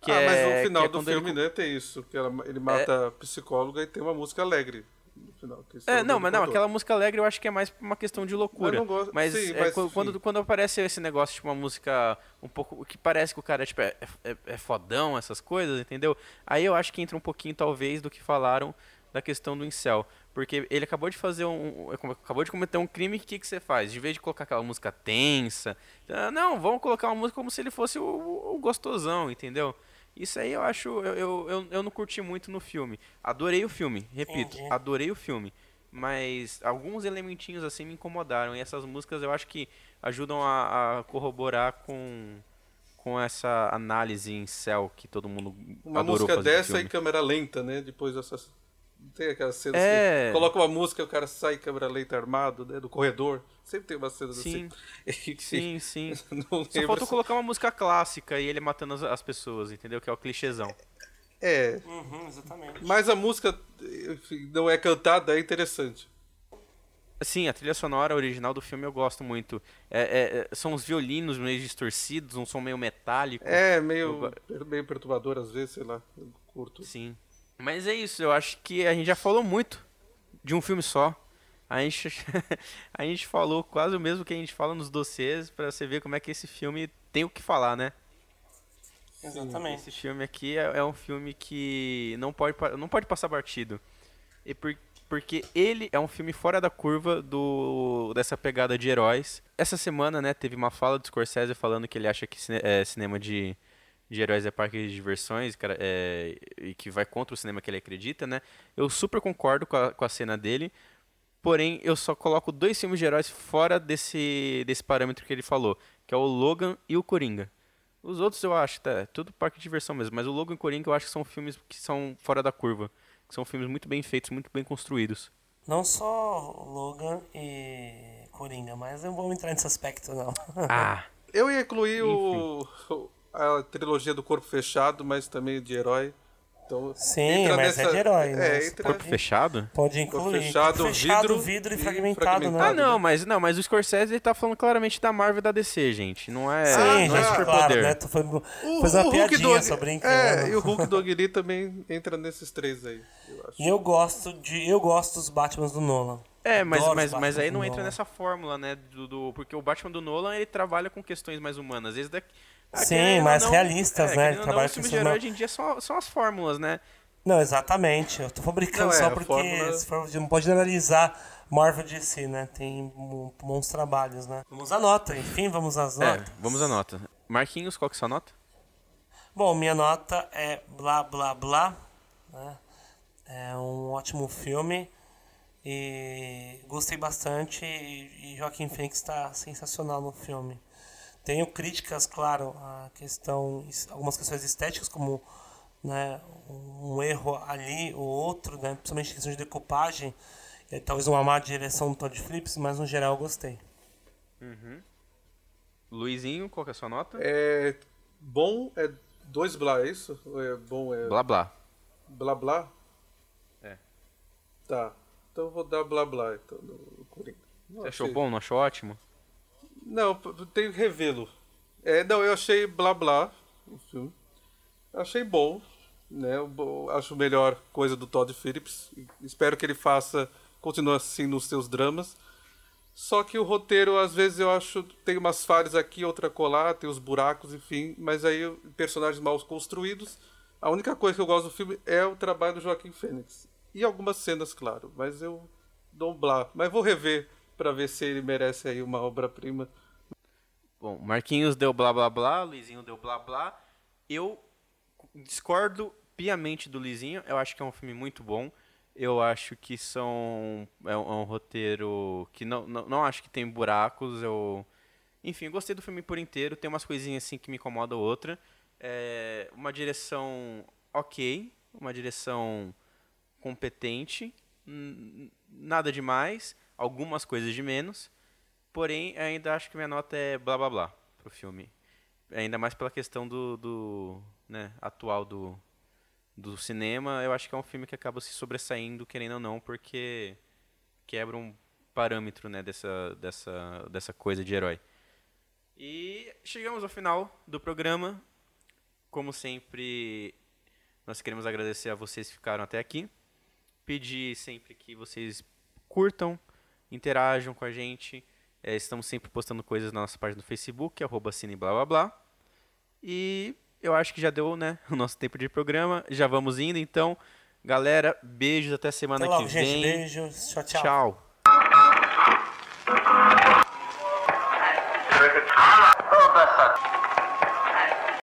Que ah, é, mas no final é do quando ele filme, né, tem isso. Que ela- ele mata a psicóloga e tem uma música alegre no final. É, não, mas não, aquela música alegre eu acho que é mais uma questão de loucura. Eu não gosto- Mas, sim, é, mas, quando, quando aparece esse negócio, tipo, uma música um pouco. que parece que o cara tipo, é, é, é fodão, essas coisas, entendeu? Aí eu acho que entra um pouquinho, talvez, do que falaram da questão do incel. Porque ele acabou de fazer um. acabou de cometer um crime, o que, que você faz? De vez de colocar aquela música tensa. ah, Não, vamos colocar uma música como se ele fosse o- o gostosão, entendeu? Isso aí eu acho. Eu, eu, eu, eu não curti muito no filme. Adorei o filme, repito, Entendi. adorei o filme. mas alguns elementinhos assim me incomodaram. E essas músicas eu acho que ajudam a, a corroborar com, com essa análise em céu que todo mundo Uma adorou música fazer dessa filme. em câmera lenta, né? Depois dessas. Tem aquelas cenas É. que coloca uma música e o cara sai câmera lenta armado, né? Do corredor. Sempre tem umas cenas Sim, assim. sim, sim. Não Só faltou se- colocar uma música clássica e ele matando as, as pessoas, entendeu? Que é o clichêzão. É. Uhum, exatamente. Mas a música enfim, não é cantada, é interessante. Sim, a trilha sonora original do filme eu gosto muito. É, é, é, são os violinos meio distorcidos, um som meio metálico. É Eu meio, go- meio perturbador às vezes, sei lá. Eu curto. Sim. Mas é isso, eu acho que a gente já falou muito de um filme só. A gente, a gente falou quase o mesmo que a gente fala nos dossiês pra você ver como é que esse filme tem o que falar, né? Exatamente. Esse filme aqui é, é um filme que não pode, não pode passar batido. E por- porque ele é um filme fora da curva do dessa pegada de heróis. Essa semana, né, teve uma fala do Scorsese falando que ele acha que é, cinema de, de heróis é parque de diversões cara, é, e que vai contra o cinema que ele acredita, né? Eu super concordo com a, com a cena dele. Porém, eu só coloco dois filmes de heróis fora desse, desse parâmetro que ele falou, que é o Logan e o Coringa. Os outros eu acho, tá, é tudo parque de diversão mesmo, mas o Logan e o Coringa eu acho que são filmes que são fora da curva. Que são filmes muito bem feitos, muito bem construídos. Não só Logan e Coringa, mas não vamos entrar nesse aspecto, não. Ah, Eu ia incluir o, a trilogia do Corpo Fechado, mas também de herói. Então, Sim, entra mas é nessa- de herói, né? É, Você entra... corpo fechado? Pode incluir. fechado, fechado, vidro vidro e e fragmentado, né? Ah, fragmentado. não, mas não, mas o Scorsese ele tá falando claramente da Marvel e da DC, gente. Não é, Sim, não é superpoder. claro, né? Tu foi, O, fez uma o Hulk piadinha, do só brincando. É, e o Hulk do Aguili também entra nesses três aí, eu acho. E eu gosto de. Eu gosto dos Batmans do Nolan. É, mas, Adoro mas, mas aí Batman não entra Nolan. nessa fórmula, né? Do, do- porque o Batman do Nolan ele trabalha com questões mais humanas. Às vezes daqui, Sim, querendo ou mais não- realistas, é, né? ou trabalha não, os filmes de herói hoje em dia são, são as fórmulas, né? Não, exatamente. Eu tô fabricando Não, é, só porque fórmula- for, não pode analisar Marvel DC, né? Tem bons trabalhos, né? Vamos à nota, enfim, vamos às É, notas. vamos à nota. Marquinhos, qual que é a sua nota? Bom, minha nota é blá blá blá. Né? É um ótimo filme. E gostei bastante. E, e Joaquim Phoenix está sensacional no filme. Tenho críticas, claro, a questão, algumas questões estéticas, como né, um erro ali ou outro, né, principalmente em questão de decupagem, e talvez uma má direção do Todd Phillips, mas no geral eu gostei. Luizinho, qual que é a sua nota? É bom é dois blá, é isso? Ou é bom é Blá blá. blá blá? É. Tá. Então eu vou dar blá blá então, no Coringa. Não Você achou bom? Não achou ótimo? Não, tenho que revê-lo. É, não, eu achei blá blá o filme. Achei bom, né? Eu Acho melhor coisa do Todd Phillips. Espero que ele faça, continue assim nos seus dramas. Só que o roteiro, às vezes, eu acho tem umas falhas aqui, outra colar, tem os buracos, enfim. Mas aí, personagens mal construídos. A única coisa que eu gosto do filme é o trabalho do Joaquim Fênix. E algumas cenas, claro. Mas eu dou um blá. Mas vou rever pra ver se ele merece aí uma obra-prima. Bom, Marquinhos deu blá blá blá, Luizinho deu blá blá. Eu discordo piamente do Luizinho. Eu acho que é um filme muito bom. Eu acho que são é um, é um roteiro que não, não, não acho que tem buracos. Eu enfim, eu gostei do filme por inteiro. Tem umas coisinhas assim que me incomodam outra. É, uma direção ok, uma direção competente, nada demais, algumas coisas de menos. Porém, ainda acho que minha nota é blá blá blá pro filme. Ainda mais pela questão do, do né, atual do, do cinema. Eu acho que é um filme que acaba se sobressaindo, querendo ou não, porque quebra um parâmetro né, dessa, dessa, dessa coisa de herói. E chegamos ao final do programa. Como sempre, nós queremos agradecer a vocês que ficaram até aqui. Pedir sempre que vocês curtam, interajam com a gente. É, estamos sempre postando coisas na nossa página do Facebook, arroba cine blá blá blá. E eu acho que já deu né, o nosso tempo de programa. Já vamos indo, então. Galera, beijos até semana Até logo, que gente. vem. Beijos. Tchau, tchau. Tchau.